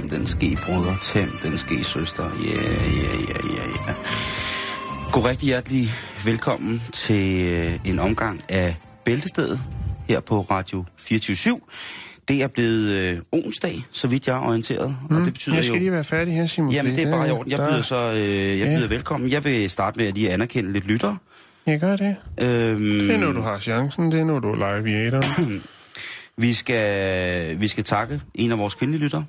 Tæm den ske, bruder. Tæm den ske, søster. Ja, ja, ja, ja, ja. God rigtig hjertelig velkommen til øh, en omgang af Bæltestedet her på Radio 24 Det er blevet øh, onsdag, så vidt jeg er orienteret. Mm, og det betyder jeg skal jo... lige være færdig her, Simon. Jamen, det er bare i orden. Jeg der- byder så øh, jeg Ja. byder velkommen. Jeg vil starte med at lige anerkende lidt lytter. Jeg gør det. Øhm, Det er nu, du har chancen. Det er nu, du er live i æderen. vi, skal, vi skal takke en af vores kvindelige lytter.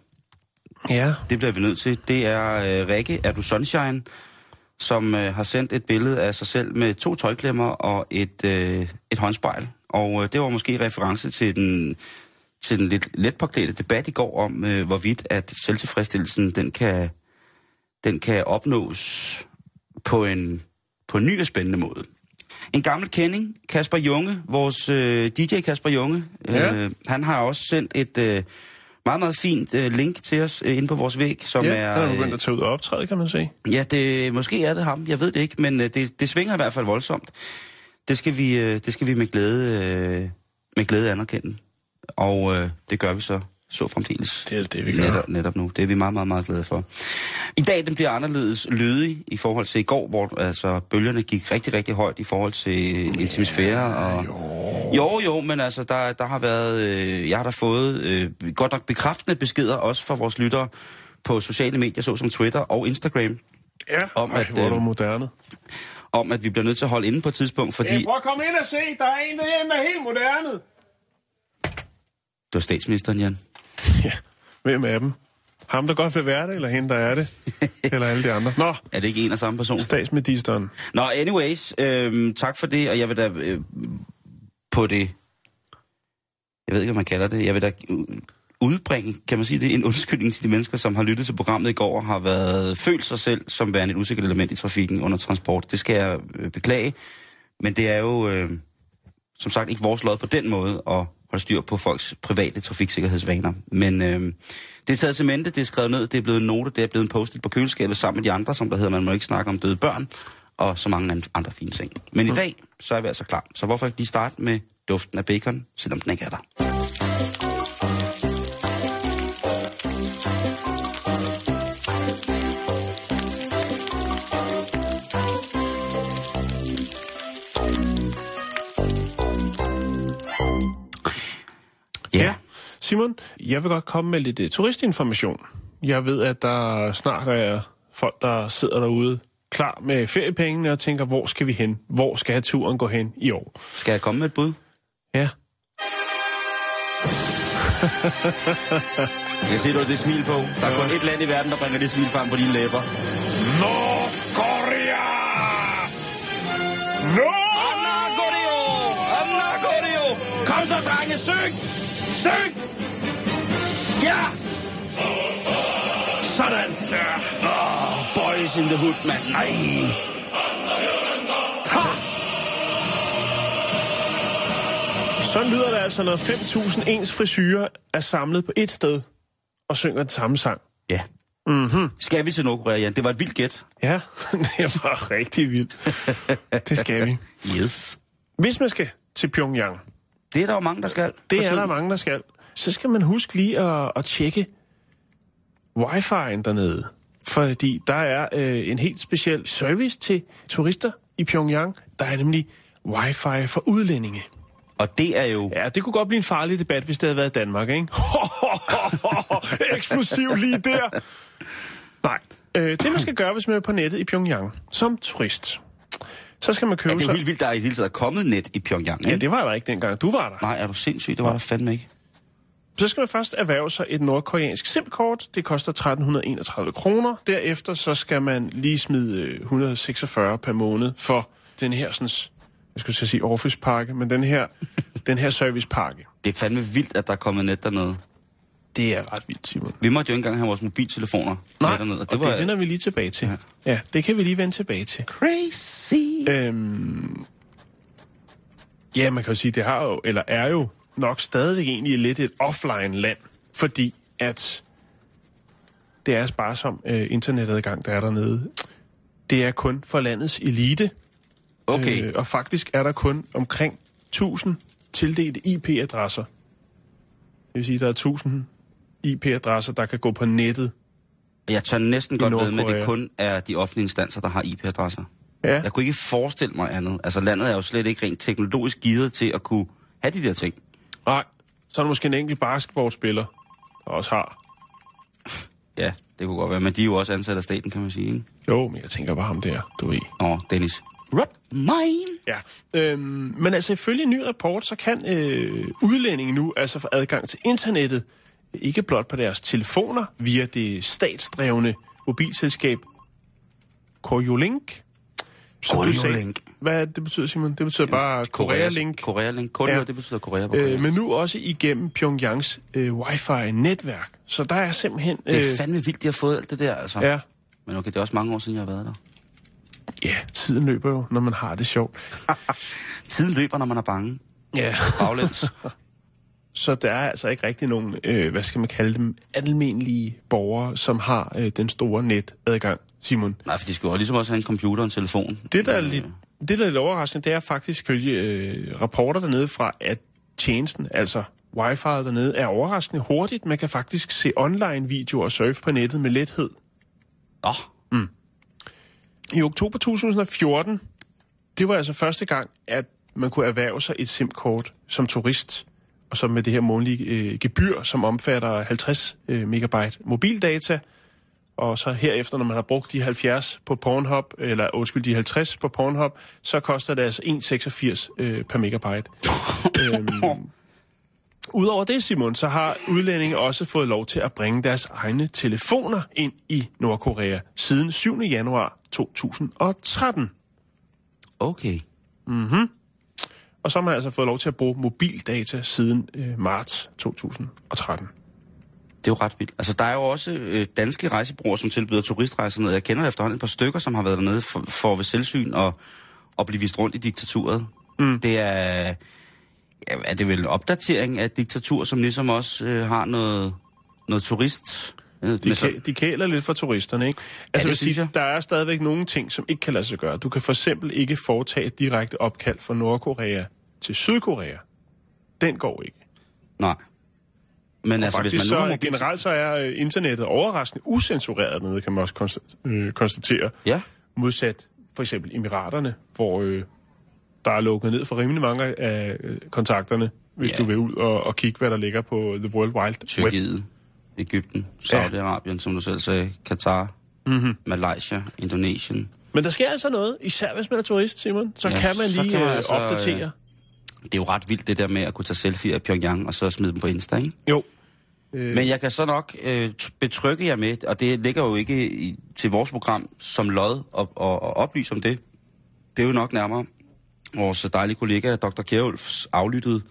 Ja. Det bliver vi nødt til. Det er øh, Rikke, er du Sunshine, som øh, har sendt et billede af sig selv med to tøjklemmer og et, øh, et håndspejl. Og øh, det var måske reference til den, til den lidt let påklædte debat i går om, øh, hvorvidt at selvtilfredsstillelsen den kan, den kan opnås på en, på en ny og spændende måde. En gammel kending, Kasper Junge, vores øh, DJ Kasper Junge, Ja. øh, han har også sendt et øh, meget, meget fint øh, link til os øh, inde på vores væg, som ja, er... han er begyndt at tage ud og optræde, kan man sige. Ja, det, måske er det ham. Jeg ved det ikke, men øh, det, det svinger i hvert fald voldsomt. Det skal vi, øh, det skal vi med glæde, øh, med glæde anerkende. Og øh, det gør vi så så fremdeles. Det er det, vi gør. Netop, netop nu. Det er vi meget, meget, meget glade for. I dag den bliver anderledes lødig i forhold til i går, hvor altså, bølgerne gik rigtig, rigtig højt i forhold til intimisfære. Og... Jo. jo, jo, men altså, der, der har været... Øh, jeg har da fået øh, godt nok bekræftende beskeder, også fra vores lyttere på sociale medier, såsom Twitter og Instagram, Ja, Om Ej, at, hvor er du øh, moderne. om at vi bliver nødt til at holde inde på et tidspunkt, fordi... Ja, prøv at komme ind og se. Der er en derhjemme, der er helt moderne. Det var statsministeren, Jan. Ja, hvem er dem? Ham, der godt vil være det, eller hende, der er det? eller alle de andre? Nå, Er det ikke en og samme person? statsministeren. Nå, anyways, øhm, tak for det, og jeg vil da øh, på det, jeg ved ikke, hvad man kalder det, jeg vil da øh, udbringe, kan man sige det, en undskyldning til de mennesker, som har lyttet til programmet i går og har været følt sig selv som værende et usikkert element i trafikken under transport. Det skal jeg øh, beklage, men det er jo øh, som sagt ikke vores lod på den måde at holde styr på folks private trafiksikkerhedsvaner. Men øh, det er taget til mente, det er skrevet ned, det er blevet en note, det er blevet en post på køleskabet sammen med de andre, som der hedder, man må ikke snakke om døde børn, og så mange an- andre fine ting. Men i dag, så er vi altså klar. Så hvorfor ikke lige starte med duften af bacon, selvom den ikke er der? Ja. Simon, jeg vil godt komme med lidt uh, turistinformation. Jeg ved, at der snart er folk, der sidder derude klar med feriepengene og tænker, hvor skal vi hen? Hvor skal turen gå hen i år? Skal jeg komme med et bud? Ja. Jeg kan se, du har det smil på. Der er kun et land i verden, der bringer det smil frem på dine læber. Nordkorea! No! Anagorio! Anagorio! Kom så, drenge, syng! Syng! Ja! Sådan! Ja. Oh, boys in the hood, mand. Nej! Ha! Sådan lyder det altså, når 5.000 ens frisyrer er samlet på et sted og synger den samme sang. Ja. Mm-hmm. Skal vi til Nordkorea, Jan? Det var et vildt gæt. Ja, det var rigtig vildt. Det skal vi. Yes. Hvis man skal til Pyongyang, Det er der jo mange, der skal. det er der mange, der skal, så skal man huske lige at, at tjekke wifi'en dernede. Fordi der er øh, en helt speciel service til turister i Pyongyang. Der er nemlig wifi for udlændinge. Og det er jo... Ja, det kunne godt blive en farlig debat, hvis det havde været Danmark, ikke? Eksplosiv lige der. Nej. Øh, det, man skal gøre, hvis man er på nettet i Pyongyang som turist, så skal man Ja, købe det er jo helt vildt, der er i det hele taget kommet net i Pyongyang, ikke? Ja, det var der ikke dengang. Du var der. Nej, er du sindssyg? Det var der fandme ikke. Så skal man først erhverve sig et nordkoreansk SIM-kort. Det koster 1331 kroner. Derefter så skal man lige smide øh, 146 per måned for den her, sådan, jeg skulle sige Office-pakke, men den her, den her servicepakke, Det er fandme vildt, at der er kommet net dernede. Det er ret vildt, Simon. Vi måtte jo ikke engang have vores mobiltelefoner med dernede. og det, det vender vi lige tilbage til. Ja. ja, det kan vi lige vende tilbage til. crazy. Øhm, ja, man kan jo sige, det har jo, eller er jo nok stadigvæk egentlig lidt et offline-land, fordi at det er sparsom øh, internetadgang, der er dernede. Det er kun for landets elite, Okay, øh, og faktisk er der kun omkring 1000 tildelte IP-adresser. Det vil sige, der er 1000 IP-adresser, der kan gå på nettet. jeg tør næsten godt ved med, at det kun er de offentlige instanser, der har IP-adresser. Ja, Jeg kunne ikke forestille mig andet. Altså, landet er jo slet ikke rent teknologisk givet til at kunne have de der ting. nej. Så er der måske en enkelt basketballspiller, der også har. Ja, det kunne godt være, men de er jo også ansat af staten, kan man sige, ikke? Jo, men jeg tænker bare ham der, du ved. Nå, Dennis. Rub mine. Ja, øhm, men altså ifølge en ny rapport, så kan øh, udlændinge nu altså få adgang til internettet, ikke blot på deres telefoner, via det statsdrevne mobilselskab sagde. Koreolink. Hvad det betyder, Simon? Det betyder bare Korealink. Korealink. Korea, Ja. det betyder Korea på Øh, men nu også igennem Pyongyangs øh, wifi-netværk. Så der er simpelthen... Øh, Det er fandme vildt, de har fået alt det der, altså. ja, Men okay, det er også mange år siden, jeg har været der. ja, tiden løber jo, når man har det sjovt. Tiden løber, når man er bange. Ja. Baglæns. Så der er altså ikke rigtig nogen, øh, hvad skal man kalde dem, almindelige borgere, som har øh, den store netadgang, Simon. Nej, for de skal jo ligesom også have en computer og en telefon. Det, der er Øh, lidt, det, der er lidt overraskende, det er faktisk følge øh, rapporter dernede fra, at tjenesten, altså wifi'et dernede, er overraskende hurtigt. Man kan faktisk se online-videoer og surfe på nettet med lethed. Nå, I oktober 2014, det var altså første gang, at man kunne erhverve sig et SIM-kort som turist, og så med det her månedlige øh, gebyr, som omfatter 50 øh, megabyte mobildata, og så herefter, når man har brugt de 70 på Pornhub, eller undskyld, de 50 på Pornhub, så koster det altså 1,86 øh, per megabyte. øhm, Udover det, Simon, så har udlændinge også fået lov til at bringe deres egne telefoner ind i Nordkorea siden 7. januar 2013. okay. Og så har man altså fået lov til at bruge mobildata siden øh, marts 2013. Det er jo ret vildt. Altså, der er jo også øh, danske rejsebureauer, som tilbyder turistrejser ned. Jeg kender efterhånden et par stykker, som har været dernede for, for ved selvsyn og, og blive vist rundt i diktaturet. Mm. Det er... Ja, er det vel en opdatering af et diktatur, som ligesom også øh, har noget, noget turist... De, ka- de kæler lidt for turisterne, ikke? Altså, det vil sige, der er stadigvæk nogle ting, som ikke kan lade sig gøre. Du kan for eksempel ikke foretage et direkte opkald fra Nordkorea til Sydkorea. Den går ikke. Nej. Men altså, Faktisk hvis man så mobil... generelt så er øh, internettet overraskende usensureret dernede, kan man også konsta- øh, konstatere. Ja, Modsat for eksempel Emiraterne, hvor øh, der er lukket ned for rimelig mange af øh, kontakterne, hvis Ja. du vil ud og, og kigge, hvad der ligger på The World Wide Web. Ægypten, Saudi-Arabien, som du selv sagde, Katar, Mhm. mm-hmm. Malaysia, Indonesien. Men der sker altså noget, især hvis man er turist, Simon. Så Ja, kan man lige kan man øh, altså, opdatere. Det er jo ret vildt, det der med at kunne tage selfie af Pyongyang, og så smide dem på Insta, ikke? Jo. Men jeg kan så nok øh, betrygge jer med, og det ligger jo ikke i, til vores program som lod og, og, og oplyse om det. Det er jo nok nærmere vores dejlige kollega, Dr. Kjærulfs, aflyttede.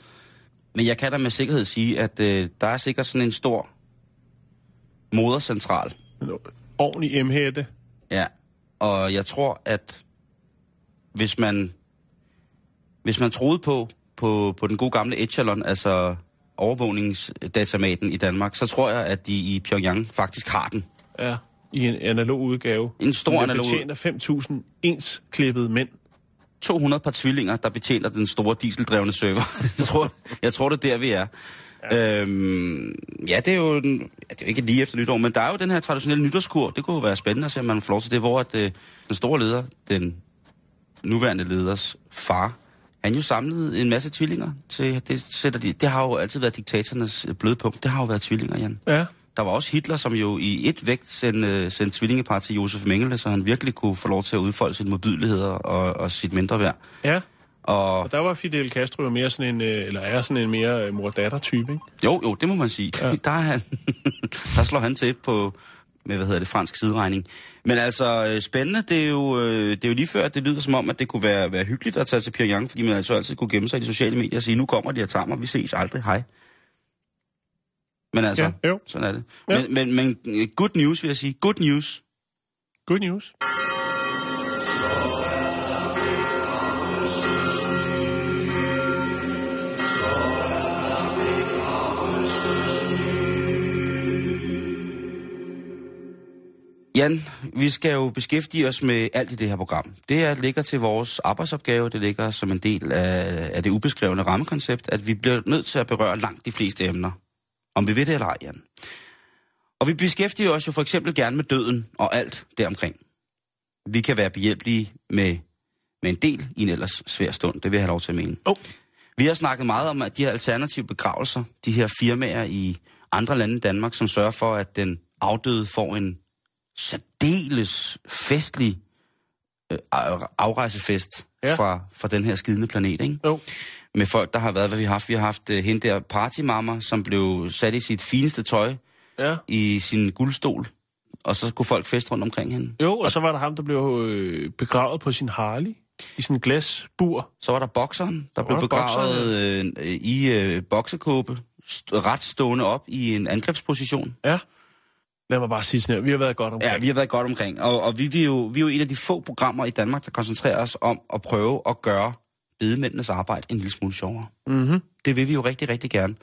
Men jeg kan da med sikkerhed sige, at øh, der er sikkert sådan en stor modercentral. En ordentlig emhætte. Ja, og jeg tror, at hvis man, hvis man troede på, på, på den gode gamle Echelon, altså overvågningsdatamaten i Danmark, så tror jeg, at de i Pyongyang faktisk har den. Ja. I en analog udgave. En stor analog- betjener 5.000 ens klippede mænd. 200 par tvillinger, der betjener den store dieseldrevne server. jeg, tror, jeg tror, det er der, vi er. Ja. Øhm, ja, det er jo den, ja, det er jo ikke lige efter nytår, men der er jo den her traditionelle nytårskur. Det kunne jo være spændende at se, om man får lov til det, hvor at, øh, den store leder, den nuværende leders far, han jo samlede en masse tvillinger. Til, det, sætter de, det har jo altid været diktatornes blødpunkt. Det har jo været tvillinger, Jan. Ja. Der var også Hitler, som jo i et vægt sendte, sendte tvillingepar til Josef Mengele, så han virkelig kunne få lov til at udfolde sine modbydeligheder og, og sit mindre værd. Ja. Og Og der var Fidel Castro jo mere sådan en, øh, eller er sådan en mere øh, mor-datter-type, ikke? jo, jo, det må man sige. Ja. Der, er han, der slår han til på, med, hvad hedder det, fransk sideregning. Men altså, øh, spændende, det er, jo, det er jo lige før, at det lyder som om, at det kunne være, være hyggeligt at tage til Pyongyang, fordi man altså altid kunne gemme sig i de sociale medier og sige, nu kommer de og tager mig, vi ses aldrig, hej. Men altså, Ja, jo. sådan er det. Ja. Men, men, men good news, vil jeg sige. Good news. Good news. Jan, vi skal jo beskæftige os med alt i det her program. Det er, ligger til vores arbejdsopgave, det ligger som en del af, af det ubeskrevne rammekoncept, at vi bliver nødt til at berøre langt de fleste emner. Om vi ved det eller ej, Jan. Og vi beskæftiger os jo for eksempel gerne med døden og alt deromkring. Vi kan være behjælpelige med, med en del i en ellers svær stund, det vil jeg have lov til at mene. Oh. Vi har snakket meget om, at de her alternative begravelser, de her firmaer i andre lande end Danmark, som sørger for, at den afdøde får en særdeles festlig øh, af- afrejsefest Ja. ja. fra, fra den her skidende planet, ikke? Jo. Med folk, der har været, hvad vi har haft. Vi har haft uh, hende der partymamma, som blev sat i sit fineste tøj Ja. i sin guldstol, og så kunne folk feste rundt omkring hende. Jo, og så var der ham, der blev øh, begravet på sin Harley. I sådan en glasbur. Så var der bokseren, der var blev begravet øh, i øh, boksekåbe, ret stående op i en angrebsposition. Ja. Lad mig bare sige sådan her. Vi har været godt omkring. Ja, vi har været godt omkring. Og, og vi, vi, er jo, vi er jo en af de få programmer i Danmark, der koncentrerer os om at prøve at gøre bedemændenes arbejde en lille smule sjovere. Mm-hmm. Det vil vi jo rigtig, rigtig gerne.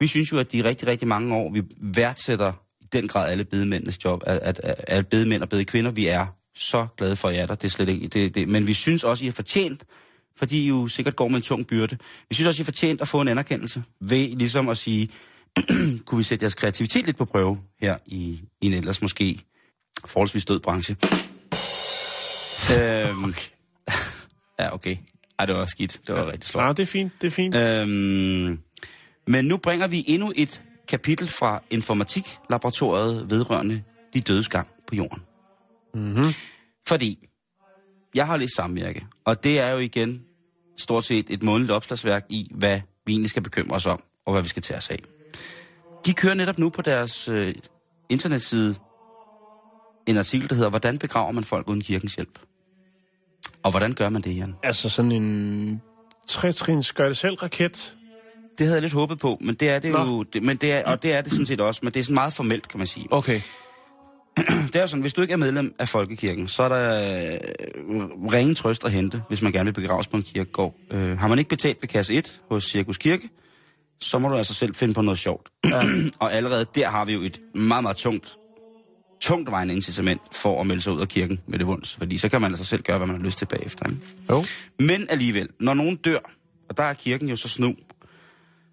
Vi synes jo, at de rigtig, rigtig mange år, vi værdsætter i den grad alle bedemændenes job, at, at, at, at bedemænd og bedekvinder, vi er så glade for jer der. Det er slet ikke, det, det, men vi synes også, I har fortjent, fordi I jo sikkert går med en tung byrde. Vi synes også, I har fortjent at få en anerkendelse ved ligesom at sige, kunne vi sætte jeres kreativitet lidt på prøve her i, i en ellers måske forholdsvis død branche. Øhm, Okay. ja, okay. Ej, det var skidt. Det var ja. rigtig slået. Nej, det er fint. Det er fint. Øhm, men nu bringer vi endnu et kapitel fra Informatiklaboratoriet vedrørende de dødes gang på jorden. Mm-hmm. Fordi jeg har læst samvirke, og det er jo igen stort set et månedligt opslagsværk i, hvad vi egentlig skal bekymre os om, og hvad vi skal tage os af. De kører netop nu på deres øh, internetside en artikel, der hedder, hvordan begraver man folk uden kirkens hjælp? Og hvordan gør man det, Jan? Altså sådan en trætrins gør det selv raket. Det havde jeg lidt håbet på, men det er det Nå. jo, det, men det er, og det er det sådan set også, men det er sådan meget formelt, kan man sige. Okay. Det er jo sådan, hvis du ikke er medlem af Folkekirken, så er der øh, ringen trøst at hente, hvis man gerne vil begraves på en kirkegård. Øh, har man ikke betalt ved kasse 1 hos Cirkus Kirke, så må du altså selv finde på noget sjovt. og allerede der har vi jo et meget, meget tungt, tungt vejende incitament for at melde sig ud af kirken med det vunds. Fordi så kan man altså selv gøre, hvad man har lyst til bagefter. Ikke? Jo. Men alligevel, når nogen dør, og der er kirken jo så snu,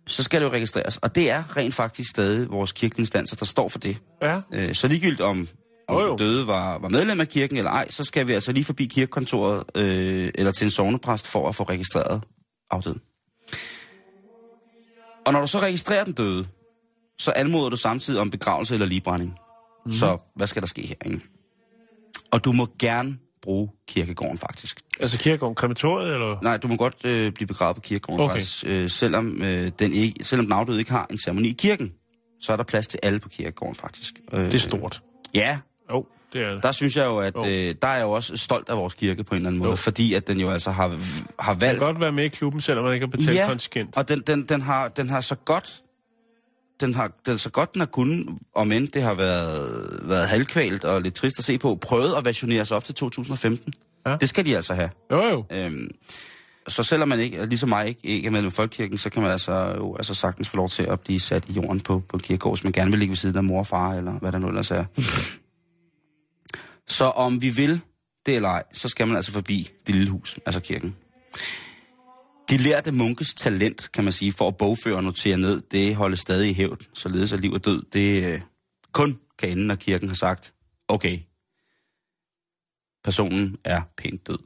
så skal det jo registreres. Og det er rent faktisk stadig vores kirkelige instanser, der står for det. Ja. Øh, så ligegyldigt om, om jo. den døde var, var medlem af kirken eller ej, så skal vi altså lige forbi kirkekontoret øh, eller til en sovnepræst for at få registreret afdøde. Og når du så registrerer den døde, så anmoder du samtidig om begravelse eller ligebrænding. Mm. Så hvad skal der ske herinde? Og du må gerne bruge kirkegården faktisk. Altså kirkegården krematoriet, eller? Nej, du må godt øh, blive begravet på kirkegården Okay. faktisk, øh, selvom, øh, den ikke, selvom den afdøde ikke har en ceremoni i kirken. Så er der plads til alle på kirkegården faktisk. Øh, Det er stort. Ja, Jo, det er det. der synes jeg jo, at Jo. øh, der er jeg jo også stolt af vores kirke på en eller anden måde, Jo. fordi at den jo altså har, har Man valgt... kan godt være med i klubben, selvom man ikke har betalt Ja, kontingent. og den, den, den, har, den har så godt... Den har, den så godt den har kunnet, om end det har været, været halvkvalt og lidt trist at se på, prøvet at versionere sig op til 2015. Ja. Det skal de altså have. Jo, jo. Øhm, så selvom man ikke, ligesom mig ikke, ikke er medlem af Folkekirken, så kan man altså, jo, altså sagtens få lov til at blive sat i jorden på, på kirkegård, hvis man gerne vil ligge ved siden af mor og far, eller hvad der nu ellers er. så om vi vil det eller ej, så skal man altså forbi det lille hus, altså kirken. De lærte munkes talent, kan man sige, for at bogføre og notere ned, det holdes stadig i hævd, således at liv og død, det øh, kun kan ende, når kirken har sagt, okay, personen er pænt død.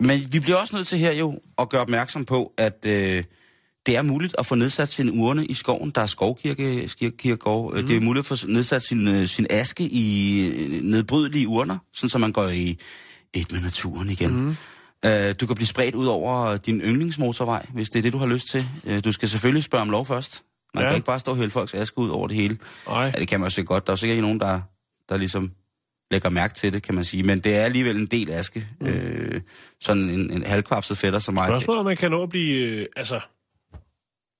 Men vi bliver også nødt til her jo at gøre opmærksom på, at øh, det er muligt at få nedsat sin urne i skoven. Der er skovkirke, kirkegård. Mm. Det er muligt at få nedsat sin, sin aske i øh, nedbrydelige urner, sådan så man går i et med naturen igen. Mm. Øh, du kan blive spredt ud over din yndlingsmotorvej, hvis det er det, du har lyst til. Øh, du skal selvfølgelig spørge om lov først. Man Ja. kan ikke bare stå og hælde folks aske ud over det hele. Nej. Ja, det kan man også godt. Der er sikkert nogen, der der ligesom lægger mærke til det, kan man sige. Men det er alligevel en del aske. Mm. Øh, sådan en, en halvkvapset fætter som mig. Spørgsmålet om man kan nå at blive, øh, altså,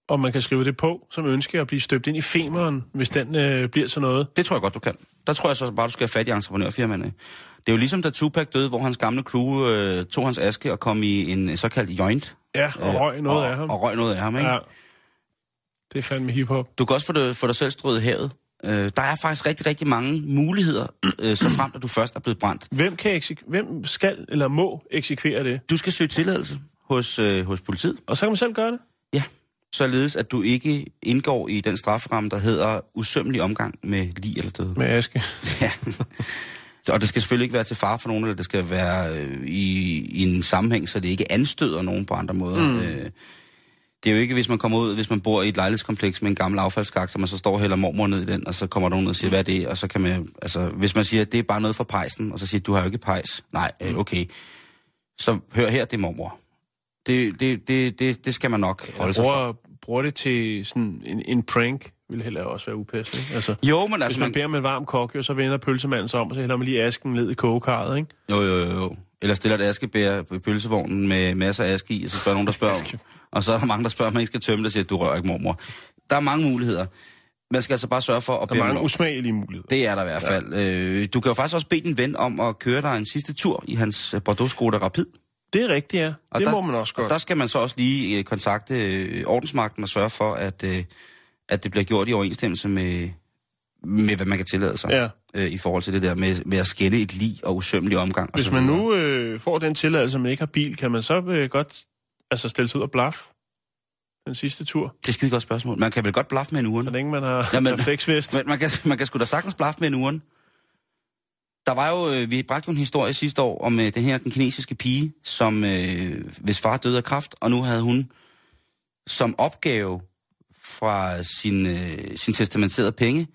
om man kan skrive det på, som ønsker at blive støbt ind i femeren, hvis den øh, bliver sådan noget. Det tror jeg godt, du kan. Der tror jeg så bare, du skal have fat i entreprenørfirmaerne. Det er jo ligesom da Tupac døde, hvor hans gamle crew øh, tog hans aske og kom i en såkaldt joint. Ja, og røg noget og, af ham. Og røg noget af ham, ikke? Ja. Det er fandme hiphop. Du kan også få, det, få dig selv strøget havet. Øh, der er faktisk rigtig, rigtig mange muligheder, øh, så frem, at du først er blevet brændt. Hvem, kan eksek- Hvem skal eller må eksekvere det? Du skal søge tilladelse hos, øh, hos politiet. Og så kan man selv gøre det? Ja, således at du ikke indgår i den strafferamme, der hedder usømmelig omgang med lig eller død. Med aske. Ja. Og det skal selvfølgelig ikke være til far for nogen, eller det skal være øh, i, i en sammenhæng, så det ikke anstøder nogen på andre måder. Mm. Øh, det er jo ikke, hvis man kommer ud, hvis man bor i et lejlighedskompleks med en gammel affaldsskak, så man så står heller mormor ned i den, og så kommer der nogen og siger, hvad er det? Og så kan man, altså, hvis man siger, at det er bare noget for pejsen, og så siger, du har jo ikke pejs. Nej, øh, okay. Så hør her, det er mormor. Det, det, det, det, det skal man nok holde sig for. Bruger, bruger det til sådan en, en prank, vil heller også være upassende. ikke? Altså, Jo, men hvis altså, man man, beder om en varm kok, jo, så vender pølsemanden sig om, og så hælder man lige asken ned i kogekarret, ikke? jo, jo, jo, jo. Eller stiller et askebær på pølsevognen med masser af aske i, og så spørger nogen, der spørger, Aske. og så er der mange, der spørger, om man ikke skal tømme det, og siger, du rører ikke mormor. Der er mange muligheder. Man skal altså bare sørge for at Der bede er om mange usmagelige muligheder. Det er der i hvert fald. Øh, du kan jo faktisk også bede din ven om at køre dig en sidste tur i hans Bordeaux Skoda Rapid. Det er rigtigt, ja. Og det der, må man også Og godt. der skal man så også lige øh, kontakte øh, ordensmagten og sørge for, at, øh, at det bliver gjort i overensstemmelse med, med hvad man kan tillade sig. Ja. Øh, I forhold til det der med, med at skænde et lig og usømmelig omgang. og Hvis man nu øh, får den tilladelse, man ikke har bil, kan man så øh, godt altså, stille sig ud og blaf den sidste tur, Det er et skide godt spørgsmål. Man kan vel godt blaffe med en uren? så længe man har Jamen- Jamen, refleksvest. Men man kan, man kan sgu da sagtens blaffe med en uren. Der var jo, øh, vi bragte jo en historie sidste år om øh, den her, den kinesiske pige, som, øh, hvis far døde af kræft, og nu havde hun som opgave fra sin, øh, sin testamenterede penge,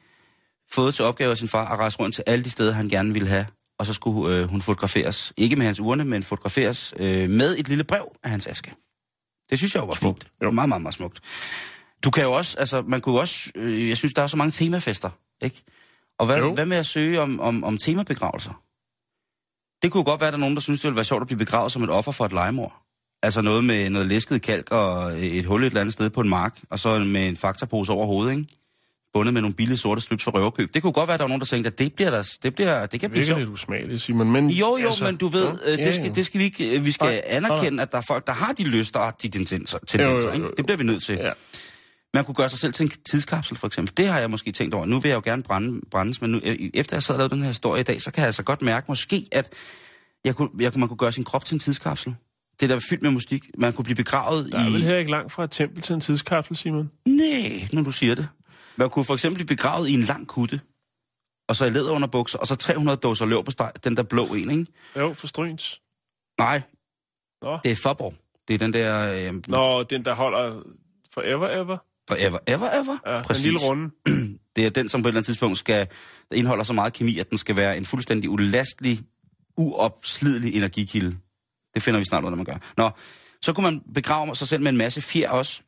fået til opgave af sin far at rejse rundt til alle de steder, han gerne ville have, og så skulle øh, hun fotograferes, ikke med hans urne, men fotograferes øh, med et lille brev af hans aske. Det synes jeg jo var fint. Jo. Meget, meget, meget smukt. Du kan jo også, altså, man kunne også, øh, jeg synes, der er så mange temafester, ikke? Og hvad, Jo. hvad med at søge om, om, om temabegravelser? Det kunne jo godt være, at der er nogen, der synes, det ville være sjovt at blive begravet som et offer for et legemord. Altså noget med noget læsket kalk og et hul et eller andet sted på en mark, og så med en faktapose over hovedet, ikke? Bundet med nogle billige sorte slips for røverkøb. Det kunne godt være, at der var nogen, der tænkte, at det, bliver der, det, bliver, det kan Det blive sjovt. lidt usmageligt, Simon. Men, Jo, jo, altså, men du ved, ja, øh, det, skal, ja. det skal vi ikke, øh, vi skal Nej, anerkende, at der er folk, der har de lyster og de tendenser. tendenser jo, jo, jo. ikke? Det bliver vi nødt til. Ja. Man kunne gøre sig selv til en tidskapsel, for eksempel. Det har jeg måske tænkt over. Nu vil jeg jo gerne brænde, brændes, men nu, øh, efter jeg sad og lavede den her historie i dag, så kan jeg altså godt mærke måske, at jeg kunne, jeg, man kunne gøre sin krop til en tidskapsel. Det der er fyldt med musik. Man kunne blive begravet Der er i... vel her ikke langt fra et tempel til en tidskapsel, Simon? Nej, når du siger det. Man kunne for eksempel blive begravet i en lang kutte, og så i læderunderbukser, og så 300 dåser løv på steg, den der blå en, ikke? Jo, for Stryns. Nej, Nå. det er Forborg. Det er den der... Øh, Nå, den der holder forever, ever. Forever, ever, ever. Ja, Præcis. den lille runde. Det er den, som på et eller andet tidspunkt skal, der indeholder så meget kemi, at den skal være en fuldstændig ulastelig, uopslidelig energikilde. Det finder vi snart ud af, når man gør. Nå, så kunne man begrave sig selv med en masse fjer også.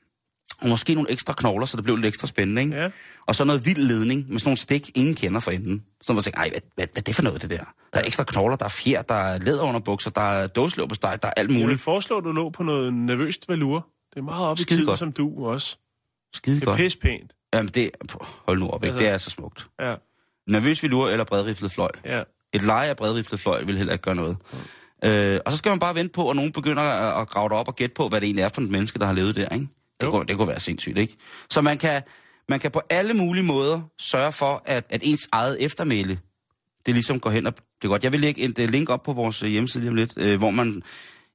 Og måske nogle ekstra knogler, så det blev lidt ekstra spændende, ikke? Ja. Og så noget vild ledning med sådan nogle stik, ingen kender for enden. Så man tænker, ej, hvad, hvad, hvad er det for noget, det der? Der er ekstra knogler, der er fjer, der er læderunderbukser, der er dåsløb på steg, der er alt Jeg vil muligt. foreslå, at du lå på noget nervøst valur. Det er meget op i tiden, godt. som du også. Skide Det er godt. pis pænt. Jamen, det, hold nu op, ikke? Altså- Det er så smukt. Ja, Nervøs velur eller bredriflet fløjl. ja. Et leje af bredriflet fløjl vil heller ikke gøre noget. Øh, og så skal man bare vente på, at nogen begynder at, at grave dig op og gætte på, hvad det egentlig er for et menneske, der har levet der, ikke? Det, Jo. kunne, det kunne være sindssygt, ikke? Så man kan, man kan på alle mulige måder sørge for, at, at ens eget eftermæle, det ligesom går hen og... Det er godt. Jeg vil lægge et øh, link op på vores øh, hjemmeside lige om lidt, øh, hvor man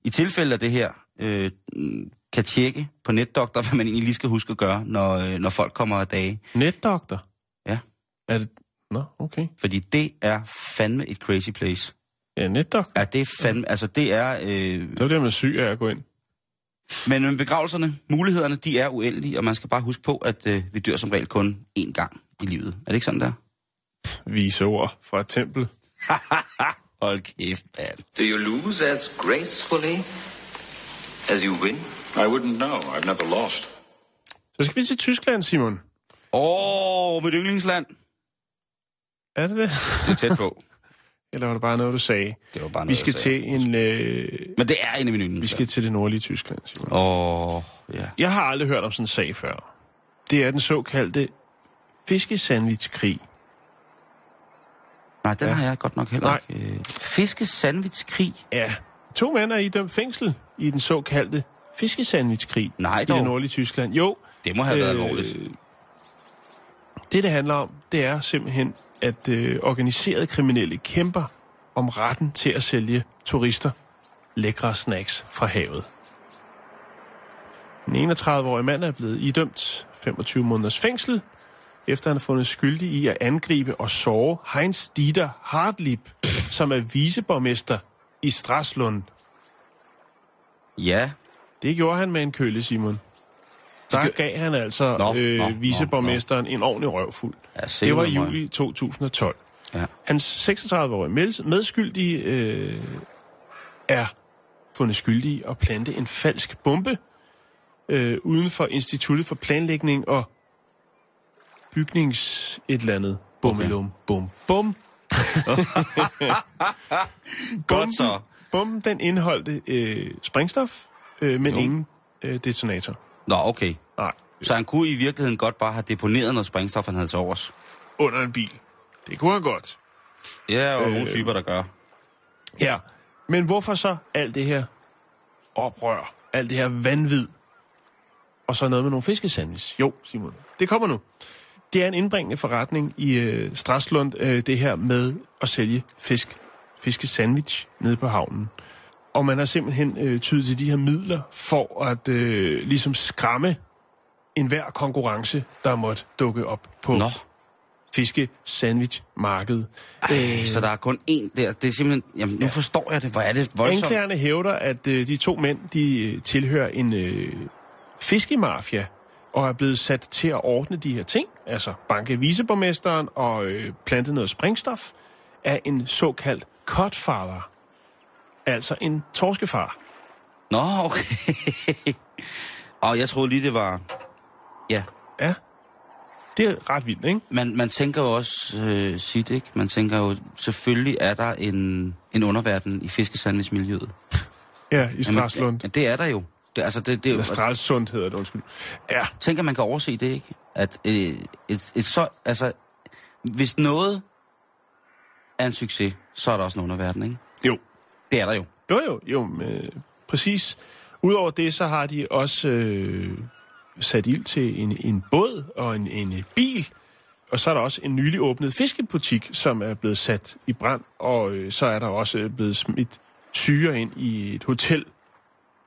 i tilfælde af det her øh, mm, kan tjekke på netdoktor, hvad man egentlig lige skal huske at gøre, når, øh, når folk kommer af dage. Netdoktor? Ja. Er det... Nå, okay. Fordi det er fandme et crazy place. Ja, netdoktor. Ja, det er fandme... Altså, det er... Øh, Det var det med syg af at gå ind. Men med begravelserne, mulighederne, de er uendelige, og man skal bare huske på, at øh, vi dør som regel kun én gang i livet. Er det ikke sådan der? Vise ord fra et tempel. Hold kæft, mand. Do you lose as gracefully as you win? I wouldn't know. I've never lost. Så skal vi til Tyskland, Simon. Åh, oh, mit yndlingsland. Er det det? Det er tæt på. Eller var det bare noget, du sagde? Det var bare Vi noget, skal jeg sagde. til en... Øh, Men det er inde i menuen. vi skal til det nordlige Tyskland, Simon. Åh, oh, ja. Jeg har aldrig hørt om sådan en sag før. Det er den såkaldte fiskesandwichkrig. Nej, den Ja. ja. har jeg godt nok heller Nej. ikke. Øh, Fiskesandwichkrig? Ja. To mænd er idømt fængsel i den såkaldte fiskesandwichkrig Nej, i det nordlige Tyskland. Jo. Det må have været Øh, alvorligt. Det, det handler om, det er simpelthen, at øh, organiserede kriminelle kæmper om retten til at sælge turister lækre snacks fra havet. Den 31-årige mand er blevet idømt 25 måneders fængsel, efter han er fundet skyldig i at angribe og såre Heinz Dieter Hartlib, som er viceborgmester i Straslund. Ja, Det gjorde han med en kølle, Simon. Der gør- gav han altså Nå, øh, nå, nå, viceborgmesteren en ordentlig røvfuld. ja Det var i juli 2012. Ja. Hans 36-årige med- medskyldige øh, er fundet skyldig i at plante en falsk bombe øh, uden for Instituttet for Planlægning og Bygnings et eller andet. Bummelum, bum, bum. Godt så. Bomben, den indeholdte øh, sprængstof, øh, men Jo. ingen øh, detonator. Nå, okay. Nej, Så han kunne i virkeligheden godt bare have deponeret noget sprængstof, han havde til overs. under en bil. Det kunne han godt. Ja, og øh... Nogle typer, der gør. Ja, men hvorfor så alt det her oprør, alt det her vanvid, og så noget med nogle fiskesandwich? Jo, Simon, det kommer nu. Det er en indbringende forretning i øh, Straslund, øh, det her med at sælge fisk, fiskesandwich nede på havnen. Og man har simpelthen øh, tydet til de her midler for at øh, ligesom skræmme enhver konkurrence, der måtte dukke op på Nå, fiskesandwichmarkedet. øh... så der er kun én der. Det er simpelthen... Jamen, nu forstår jeg det. Hvor er det voldsomt. Anklagerne hævder, at øh, de to mænd de øh, tilhører en øh, fiskemafia og er blevet sat til at ordne de her ting, altså banke viceborgmesteren og øh, plante noget sprængstof, af en såkaldt codfather, altså en torskefar. Nå, okay. og jeg troede lige, det var... Ja, Ja, det er ret vildt, ikke? man, man tænker jo også øh, sit, ikke? Man tænker jo, selvfølgelig er der en, en underverden i fiskesandwichmiljøet. Ja, i Stralsund. Ja, det er der jo. Det, altså, det, det, er Eller Stralsund hedder det, undskyld. Ja, tænker, man kan overse det, ikke? At øh, et, et så, altså, hvis noget er en succes, så er der også en underverden, ikke? Det er der jo. Jo, jo, jo, øh, præcis. Udover det, så har de også øh, sat ild til en, en båd og en, en bil. Og så er der også en nylig åbnet fiskebutik, som er blevet sat i brand. Og øh, så er der også blevet smidt syre ind i et hotel,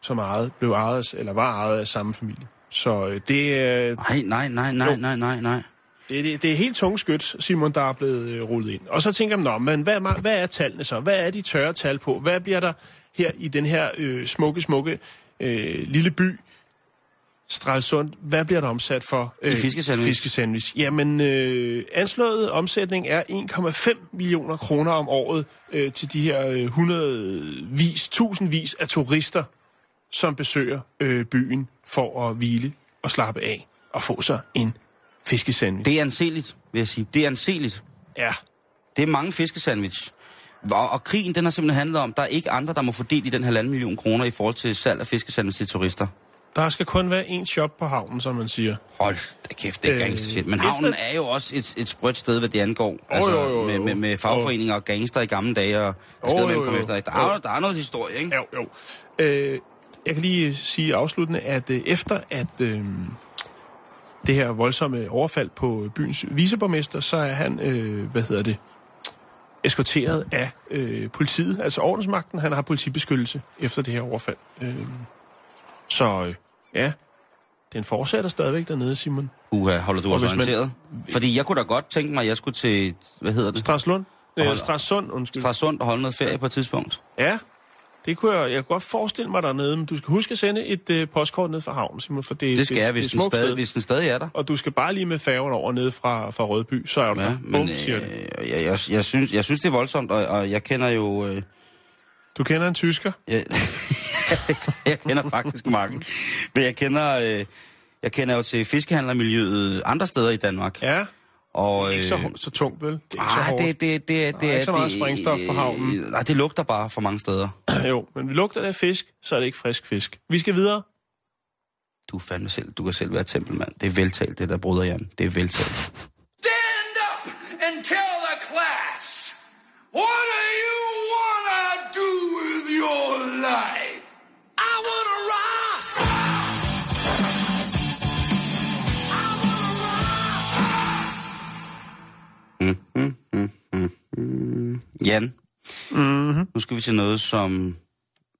som ejet, blev ejet, eller var ejet af samme familie. Så øh, det, er, Nej, nej, nej, nej, nej, nej, nej. Det, det, det er helt tungt skyt, Simon, der er blevet øh, rullet ind. Og så tænker man, Nå, men hvad, er- hvad er tallene så? Hvad er de tørre tal på? Hvad bliver der her i den her øh, smukke, smukke øh, lille by, Stralsund, hvad bliver der omsat for? Øh, I fiskesandwich? fiskesandwich. Jamen, øh, anslået omsætning er 1,5 millioner kroner om året øh, til de her øh, hundredvis, tusindvis af turister, som besøger øh, byen for at hvile og slappe af og få sig en fiskesandwich. Det er anseligt, vil jeg sige. Det er anseligt. Ja, Det er mange fiskesandwich. Og, og krigen, den har simpelthen handlet om, der er ikke andre, der må få del i den halvanden million kroner i forhold til salg af fiskesandwich til turister. der skal kun være én shop på havnen, som man siger. Hold da kæft, det er Øh, gangster shit. Men havnen er jo også et, et sprødt sted, hvad det angår. Altså, jo, jo, jo. Med, med, med fagforeninger og gangster i gamle dage, og steder, jo, man kom efter. Der er, der er noget historie, ikke? Jo, jo. Øh, jeg kan lige sige afsluttende, at øh, efter at øh, det her voldsomme overfald på byens viceborgmester, så er han, øh, hvad hedder det, eskorteret af øh, politiet, altså ordensmagten. Han har politibeskyttelse efter det her overfald. Øh, så øh, ja, den fortsætter stadigvæk dernede, Simon. Uha, holder du Og os hvis man- orienteret? Fordi jeg kunne da godt tænke mig, at jeg skulle til, hvad hedder det? Straslund? Øh, Hold- Stralsund, undskyld. Stralsund og holde noget ferie på et tidspunkt. Ja, det kunne jeg, jeg kunne godt forestille mig dernede, men du skal huske at sende et øh, postkort ned fra havnen, Simon, for det, Det skal det, jeg, det, hvis, det er den stadig, hvis den stadig er der. Og du skal bare lige med færgen over ned fra, fra Rødby, så er du Ja, der. men Bum, siger det. øh, jeg, jeg, jeg, synes, jeg synes, det er voldsomt, og, og jeg kender jo... Øh, Du kender en tysker? jeg, jeg kender faktisk mange. Men jeg kender, øh, jeg kender jo til fiskehandlermiljøet andre steder i Danmark. Ja. Og, Ikke så, øh, så tungt, vel? Det er ikke så ah, hårdt. det, det, det, det, Der er ikke så meget det, sprængstof på havnen. Nej, det lugter bare for mange steder. jo, men vi lugter af fisk, så er det ikke frisk fisk. Vi skal videre. Du er fandme selv, du kan selv være tempelmand. Det er veltalt, det der bryder Jan. Det er veltalt. Stand up and tell the class what do you Jan, mm-hmm. nu skal vi til noget, som,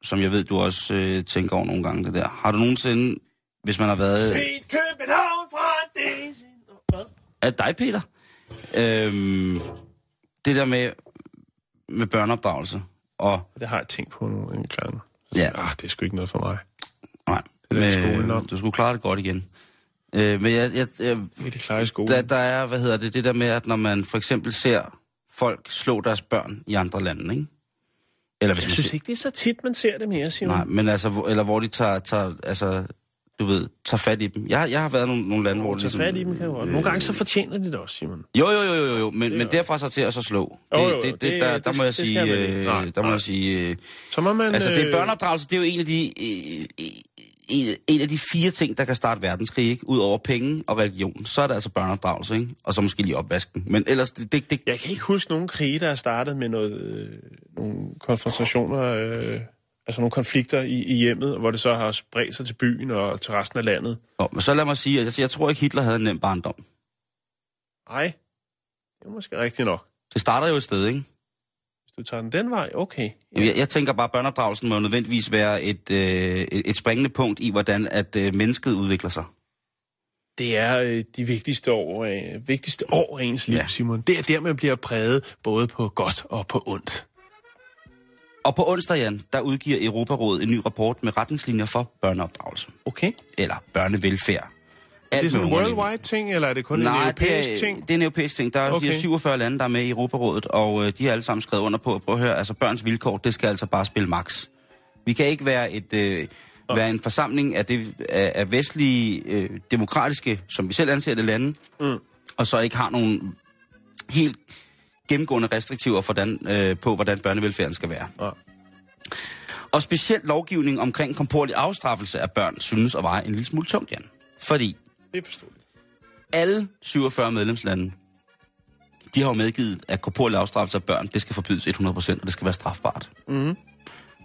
som jeg ved, du også øh, tænker over nogle gange, det der. Har du nogensinde, hvis man har været... Set København fra det... Hvad? Er det dig, Peter? Øhm, det der med, med børneopdragelse, og... Det har jeg tænkt på nu en gang. Ja. Ah, det er sgu ikke noget for mig. Nej, Det er skolen om. du skulle klare det godt igen. Øh, men jeg, jeg, jeg, er det klare i skole. der, der er, hvad hedder det, det der med, at når man for eksempel ser folk slå deres børn i andre lande, ikke? Eller hvis Jeg man synes ser, ikke, det er så tit, man ser det mere, Simon. Nej, men altså, hvor- eller hvor de tager, tager altså, du ved, tager fat i dem. Jeg, jeg har været i nogle, nogle lande, hvor de tager fat i dem, kan jo godt. Nogle gange så fortjener de det også, Simon. Jo, jo, jo, jo, jo, men, men derfra så til at så slå. Jo, Det, jo, det, det, det- der, det- der må jeg det sige, øh, der må jeg sige, øh, Så må man... altså det er øh, børneopdragelse, det er jo en af de, øh, øh, en, en af de fire ting, der kan starte verdenskrig, ikke? Udover penge og religion, så er det altså børneopdragelse, ikke? Og så måske lige opvasken. Men ellers, det, det, det Jeg kan ikke huske nogen krige, der er startet med noget, øh, nogle konfrontationer, øh, altså nogle konflikter i, i hjemmet, hvor det så har spredt sig til byen og til resten af landet. Nå, men så lad mig sige, at jeg, jeg tror ikke, Hitler havde en nem barndom. Nej, det er måske rigtigt nok. Det starter jo et sted, ikke? Du tager den den vej, okay. Jeg, jeg tænker bare, at børneopdragelsen må nødvendigvis være et, øh, et, springende punkt i, hvordan at øh, mennesket udvikler sig. Det er øh, de vigtigste år, øh, vigtigste år af ens liv, Ja. ja. Simon. Det er der, man bliver præget både på godt og på ondt. Og på onsdag, Jan, der udgiver Europarådet en ny rapport med retningslinjer for børneopdragelse. Okay. Eller børnevelfærd. Er Alt det sådan en worldwide ting, eller er det kun Nej, en europæisk det er, ting? det er en europæisk ting. Der er, okay. de er Okay. 47 lande, der er med i Europarådet, og øh, de har alle sammen skrevet under på, prøv at høre, altså børns vilkår, det skal altså bare spille max. Vi kan ikke være et øh, være en forsamling af, det, af, af vestlige, øh, demokratiske, som vi selv anser det, lande, mm. og så ikke har nogen helt gennemgående restriktiver for hvordan, øh, på, hvordan børnevelfærden skal være. Ja. Og specielt lovgivning omkring komporlig afstraffelse af børn synes at veje en lille smule tungt, Jan. Fordi Det er forståeligt. alle 47 medlemslande, de har jo medgivet, at korporlig afstraffelse af børn, det skal forbydes 100%, og det skal være strafbart. Mm.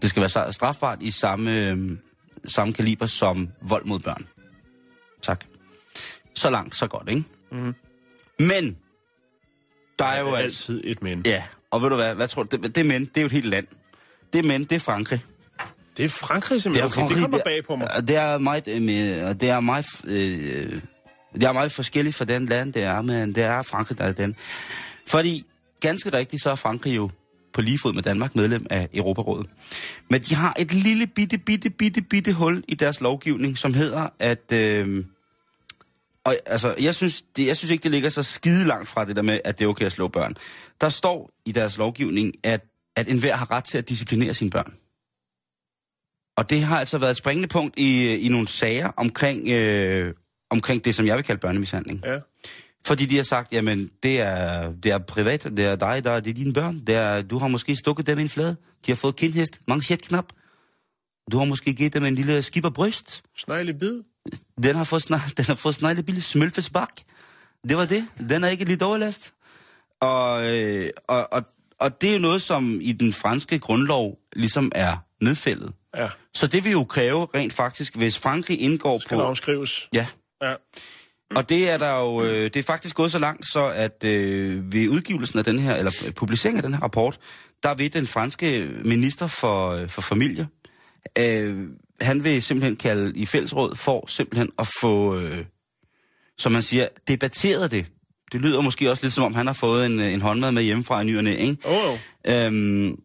Det skal være strafbart i samme, øh, samme kaliber som vold mod børn. Tak. Så langt, så godt, ikke? Mm. Men, der er jo altid et men. Ja, og ved du hvad, hvad tror du? Det, det men, det er jo et helt land. Det men, det er Frankrig. Det er Frankrig simpelthen. Okay, det kommer bag på mig. Det, det er meget, øh, det er meget, øh, det er meget forskelligt fra den land, det er, men det er Frankrig, der er den. Fordi, ganske rigtigt, så er Frankrig jo på lige fod med Danmark medlem af Europarådet. Men de har et lille bitte, bitte, bitte, bitte hul i deres lovgivning, som hedder, at... Øh, og altså, jeg synes, det, jeg synes ikke, det ligger så skide langt fra det der med, at det er okay at slå børn. Der står i deres lovgivning, at, at enhver har ret til at disciplinere sine børn. Og det har altså været et springende punkt i, i nogle sager omkring, øh, omkring det, som jeg vil kalde børnemishandling. Ja. Fordi de har sagt, jamen, det er, det er privat, det er dig, der, det er dine børn. Det er, du har måske stukket dem i en flade. De har fået kindhest, manchetknap. Du har måske givet dem en lille skibberbryst. Snegle bid. Den har fået, sne- den har fået sneglebille smølfesbak. Det var det. Den er ikke lidt overlast. Og, øh, og, og, og det er jo noget, som i den franske grundlov ligesom er nedfældet. Ja. Så det vil jo kræve rent faktisk, hvis Frankrig indgår Skal på... der omskrives. Ja, Ja. og det er der jo, øh, det er faktisk gået så langt, så at øh, ved udgivelsen af den her, eller publiceringen af den her rapport, der vil den franske minister for, øh, for familie, øh, han vil simpelthen kalde i fællesråd for simpelthen at få, øh, som man siger, debatteret det. Det lyder måske også lidt som om, han har fået en, øh, en håndmad med hjemmefra i ny og næ, ikke? Oh, oh. Øhm,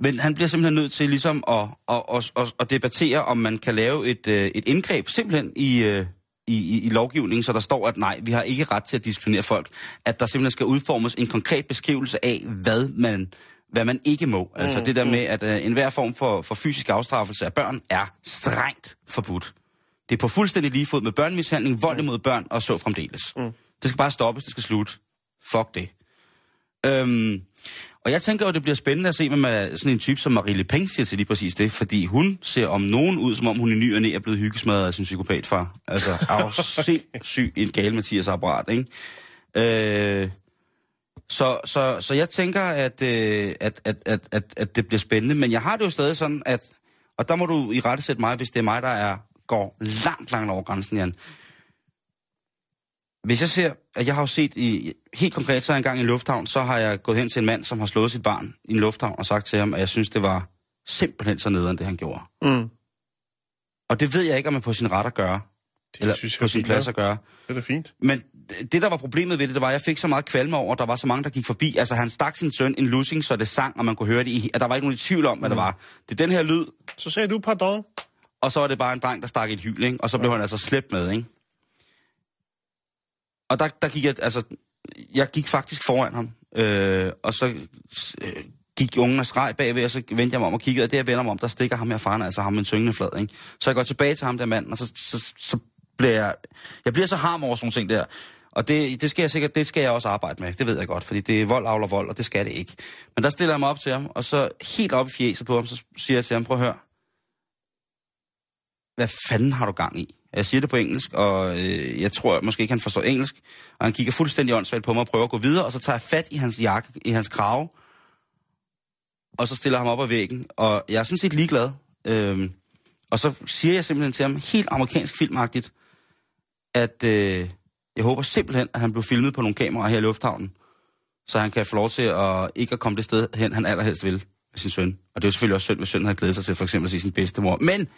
men han bliver simpelthen nødt til ligesom at, at, at, at, at debattere, om man kan lave et, øh, et indgreb simpelthen i, øh, i, i, i lovgivningen, så der står, at nej, vi har ikke ret til at disciplinere folk. At der simpelthen skal udformes en konkret beskrivelse af, hvad man, hvad man ikke må. Altså det der med, at øh, enhver form for, for fysisk afstraffelse af børn er strengt forbudt. Det er på fuldstændig lige fod med børnemishandling, vold imod børn og så fremdeles. Mm. Det Det skal bare stoppes, det skal slutte. Fuck det. Øhm, og jeg tænker jo, det bliver spændende at se, hvad sådan en type som Marie Le Pen siger til lige præcis det, fordi hun ser om nogen ud, som om hun i ny og næ er blevet hyggesmadret af sin psykopatfar. Altså, er jo sindssyg en gal Mathias apparat, ikke? Øh, så, så, så jeg tænker, at, øh, at, at, at, at, at det bliver spændende, men jeg har det jo stadig sådan, at, og der må du i rette sætte mig, hvis det er mig, der er, går langt, langt over grænsen, Jan. Hvis jeg ser, at jeg har jo set i, helt konkret, så en gang i en lufthavn, så har jeg gået hen til en mand, som har slået sit barn i en lufthavn, og sagt til ham, at jeg synes, det var simpelthen så nederen, det han gjorde. Mm. Og det ved jeg ikke, om man på sin ret at gøre, Det eller synes jeg på sin fint plads at gøre. Det er da fint. Men det, der var problemet ved det, det var, at jeg fik så meget kvalme over, at der var så mange, der gik forbi. Altså, han stak sin søn en lussing, så det sang, og man kunne høre det i... At der var ikke nogen i tvivl om, hvad det var. Det er den her lyd, Så sagde du pardon. og så var det bare en dreng, der stak et hyl, ikke? Og så blev han altså slæbt med, ikke? Og der, der gik jeg, altså, jeg gik faktisk foran ham, øh, og så øh, gik ungen af streg bagved, og så vendte jeg mig om og kiggede, og det jeg vender mig om, der stikker ham her faren, altså ham med en tyngende flad, ikke? Så jeg går tilbage til ham der mand, og så, så, så bliver jeg, jeg bliver så harm over sådan nogle ting der. Og det, det skal jeg sikkert, det skal jeg også arbejde med, det ved jeg godt, fordi det er vold, avler vold, og det skal det ikke. Men der stiller jeg mig op til ham, og så helt op i fjeset på ham, så siger jeg til ham, prøv at høre, hvad fanden har du gang i? Jeg siger det på engelsk, og øh, jeg tror måske ikke, han forstår engelsk. Og han kigger fuldstændig åndssvagt på mig og prøver at gå videre, og så tager jeg fat i hans jakke, i hans krave, og så stiller ham op ad væggen. Og jeg er sådan set ligeglad. Øhm, og så siger jeg simpelthen til ham, helt amerikansk filmagtigt, at øh, jeg håber simpelthen, at han blev filmet på nogle kameraer her i lufthavnen, så han kan få lov til at ikke at komme det sted hen, han allerhelst vil med sin søn. Og det er jo selvfølgelig også synd, hvis sønnen havde glædet sig til for eksempel at se sin bedstemor. Men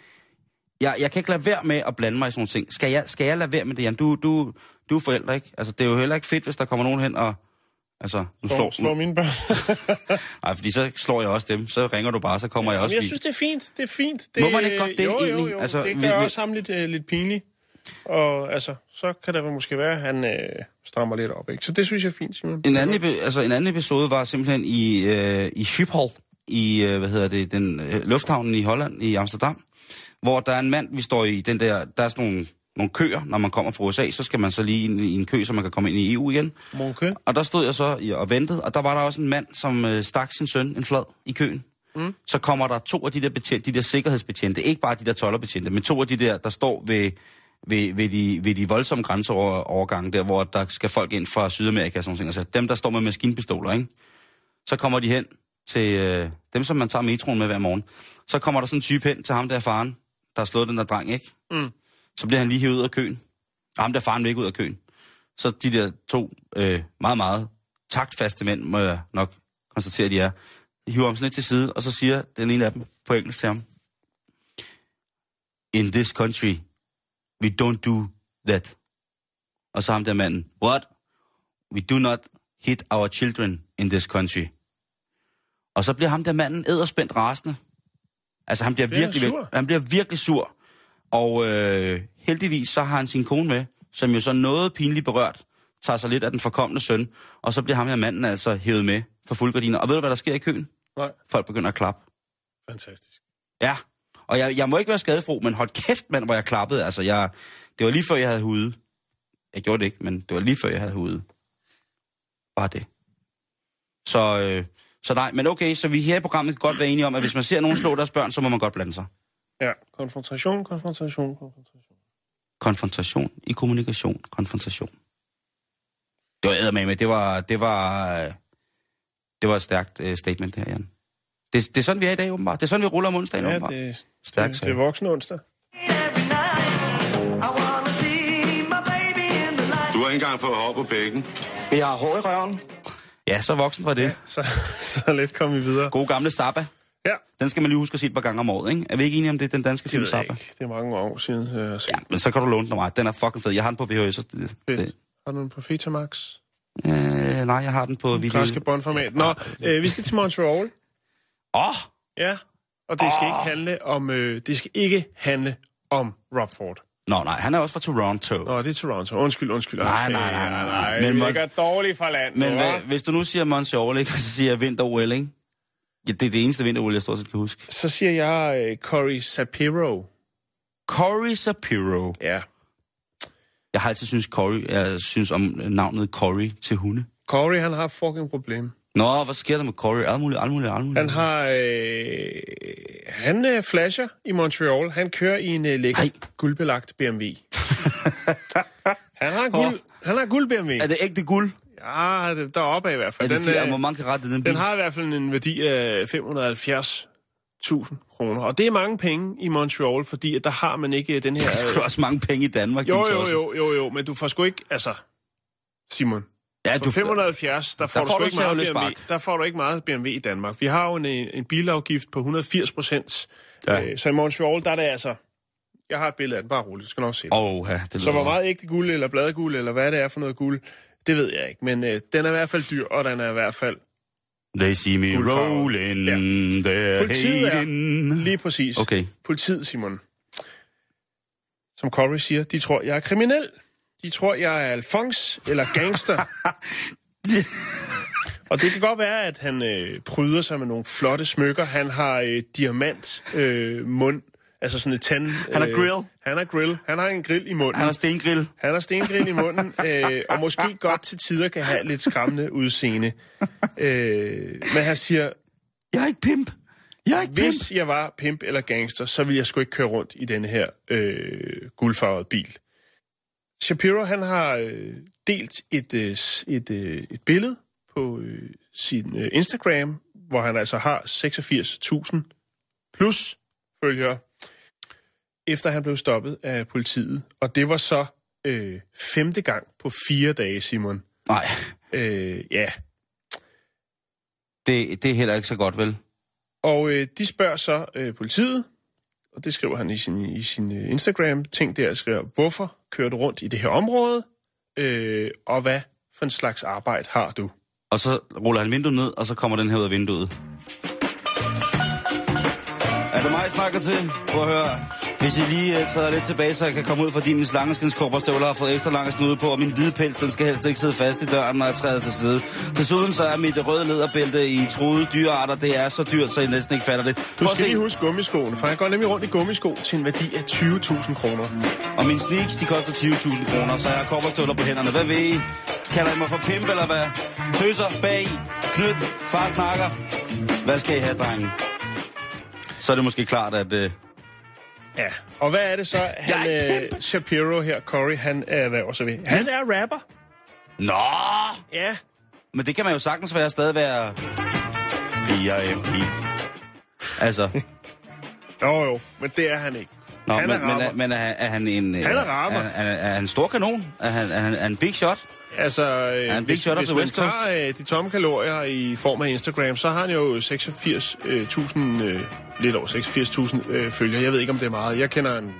jeg, jeg kan ikke lade være med at blande mig i sådan nogle ting. Skal jeg, skal jeg lade være med det, Jan? Du, du, du er forældre, ikke? Altså, det er jo heller ikke fedt, hvis der kommer nogen hen og... Altså, nu Slå, slår, slå mine børn. Nej, fordi så slår jeg også dem. Så ringer du bare, så kommer jeg også. Jeg fordi- synes, det er fint. Det er fint. Det, Må man ikke godt det jo, jo, egentlig? Jo, Altså, altså, det gør vil- også ham lidt, øh, lidt pinligt. Og altså, så kan det måske være, at han øh, strammer lidt op, ikke? Så det synes jeg er fint, Simon. En anden, altså, en anden episode var simpelthen i, øh, i Schiphol, i, øh, hvad hedder det, den øh, lufthavnen i Holland, i Amsterdam, hvor der er en mand, vi står i den der, der er sådan nogle, nogle køer, når man kommer fra USA, så skal man så lige ind i en kø, så man kan komme ind i EU igen. Okay. Og der stod jeg så og ventede, og der var der også en mand, som øh, stak sin søn en flad i køen. Mm. Så kommer der to af de der, betjente, de der sikkerhedsbetjente, ikke bare de der tollerbetjente, men to af de der, der står ved, ved, ved, de, ved de voldsomme grænseovergange der, hvor der skal folk ind fra Sydamerika og sådan noget. Altså dem, der står med maskinpistoler, ikke? Så kommer de hen til øh, dem, som man tager metroen med hver morgen. Så kommer der sådan en type hen til ham der faren, der har slået den der dreng, ikke? Mm. Så bliver han lige hævet ud af køen. Og ham der faren ikke ud af køen. Så de der to øh, meget, meget taktfaste mænd, må jeg nok konstatere, de er, de hiver ham sådan lidt til side, og så siger den ene af dem på engelsk til ham, In this country, we don't do that. Og så ham der manden, What? We do not hit our children in this country. Og så bliver ham der manden æderspændt rasende. Altså han bliver, virkelig, sur? han bliver virkelig sur. Og øh, heldigvis så har han sin kone med, som jo så noget pinligt berørt, tager sig lidt af den forkommende søn, og så bliver ham her manden altså hævet med for fuldgardiner. Og ved du, hvad der sker i køen? Nej, Folk begynder at klappe. fantastisk. Ja, og jeg, jeg må ikke være skadefro, men hold kæft, mand, hvor jeg klappede. Altså, jeg, det var lige før, jeg havde hude. Jeg gjorde det ikke, men det var lige før, jeg havde hude. Bare det. Så, øh, så nej, men okay, så vi her i programmet kan godt være enige om, at hvis man ser nogen slå deres børn, så må man godt blande sig. Ja, konfrontation, konfrontation, konfrontation. Konfrontation i kommunikation, konfrontation. Det var med, det var, det var, det var et stærkt øh, statement her, Jan. Det, det er sådan, vi er i dag, åbenbart. Det er sådan, vi ruller om onsdagen, Ja, åbenbart. det, Stærkt, det, det er voksen onsdag. Du har ikke engang fået hår på bækken. Jeg har hår i røven. Ja, så voksen var det. Så, så lidt kom vi videre. God gamle Zappa. Ja, Den skal man lige huske at se et par gange om året, ikke? Er vi ikke enige om det, den danske det film Zappa? ikke. Det er mange år siden, så jeg har set Ja, men så kan du låne den af mig. Den er fucking fed. Jeg har den på VHS. Så det, det, Har du den på Fetamax? øh, nej, jeg har den på video. Græske båndformat. Nå, øh, vi skal til Montreal. Åh! Oh, Ja, og det skal ikke handle om, øh, det skal ikke handle om Rob Ford. Nå, nej, han er også fra Toronto. Nå, det er Toronto. Undskyld, undskyld. Nej, nej, nej, nej, nej. Men Mon- ligger dårligt fra land. Men hva'? hvis du nu siger Montreal, ikke, så siger jeg vinter-OL, ikke? Ja, det er det eneste vinter-OL, jeg stort set kan huske. Så siger jeg øh, Corey Sapiro. Corey Shapiro. Ja. Jeg har altid synes Corey, jeg synes om navnet Corey til hunde. Corey, han har fucking problem. Nå, hvad sker der med Corey? Alt muligt, alt muligt, alt muligt. Han har... Øh, han øh, flasher i Montreal. Han kører i en øh, lækker guldbelagt BMW. han har guld, han har guld BMW. Er det ægte guld? Ja, det- af i hvert Er fald. det Den, fordi, øh, hvor mange rette den bil? den har i hvert fald en værdi af 570.000 kroner. Og det er mange penge i Montreal, fordi at der har man ikke øh, den her... Der er også mange penge i Danmark, Jo, jo, jo, jo, jo, men du får sgu ikke... Altså, Simon, Ja, for du, 570, der får, Der du får du ikke meget BMW. spark. Der får du ikke meget BMW i Danmark. Vi har jo en, en bilafgift på 180 procent. Ja. Øh, så i Montreal, der er det altså... Jeg har et billede af den, bare roligt, du skal nok se det. Åh, ja, det Så hvor meget ægte guld eller bladguld, eller hvad det er for noget guld, det ved jeg ikke. Men øh, den er i hvert fald dyr, og den er i hvert fald They see me rolling, Ja. they're Politiet er lige præcis. Okay. Politiet, Simon. Som Corey siger, de tror, jeg er kriminel. De tror, jeg er Alphonse eller gangster. Og det kan godt være, at han øh, pryder sig med nogle flotte smykker. Han har øh, diamant øh, mund, altså sådan et tand... Han har øh, grill. Han har grill. Han har en grill i munden. Han har stengrill. Han har stengrill i munden, øh, og måske godt til tider kan have lidt skræmmende udseende. Øh, men han siger, Jeg er ikke pimp. Jeg er ikke pimp. hvis jeg var pimp eller gangster, så ville jeg sgu ikke køre rundt i denne her øh, guldfarvede bil. Shapiro, han har øh, delt et, øh, et, øh, et billede på øh, sin øh, Instagram, hvor han altså har 86.000 plus følgere, efter han blev stoppet af politiet. Og det var så øh, femte gang på fire dage, Simon. Nej, Øh, ja, det, det er heller ikke så godt, vel? Og øh, de spørger så øh, politiet, og det skriver han i sin, i sin øh, Instagram-ting der, skriver, hvorfor kører du rundt i det her område, øh, og hvad for en slags arbejde har du? Og så ruller han vinduet ned, og så kommer den her ud af vinduet. Er det mig, jeg snakker til? Prøv at høre. Hvis I lige uh, træder lidt tilbage, så jeg kan komme ud, fordi min slangeskinskopperstøvler har fået ekstra lange snude på, og min hvide pels, den skal helst ikke sidde fast i døren, når jeg træder til side. Desuden så er mit røde lederbælte i truede dyrearter, det er så dyrt, så I næsten ikke fatter det. Du skal lige huske gummiskoene, for han går nemlig rundt i gummisko til en værdi af 20.000 kroner. Og mine sneaks, de koster 20.000 kroner, så jeg har kopperstøvler på hænderne. Hvad ved I? Kalder I mig for pimp, eller hvad? Tøser, bag, knyt, far snakker. Hvad skal I have, drenge? Så er det måske klart, at... Øh, Ja, og hvad er det så, han, er øh, Shapiro her, Corey, han erhverver sig ved? Han er rapper. Nå! Ja, Men det kan man jo sagtens være stadig være... B.I.M.P. Altså, jo jo, men det er han ikke. nå, han men, er men, er, men er, er han en... øh, Han er rapper. Er, er, er han en stor kanon? Er han, er han er han en big shot? Altså, øh, en big hvis, shot hvis man tager øh, de tomme kalorier i form af Instagram, så har han jo 86.000, øh, lidt over 86.000 øh, følgere. Jeg ved ikke, om det er meget. Jeg kender en,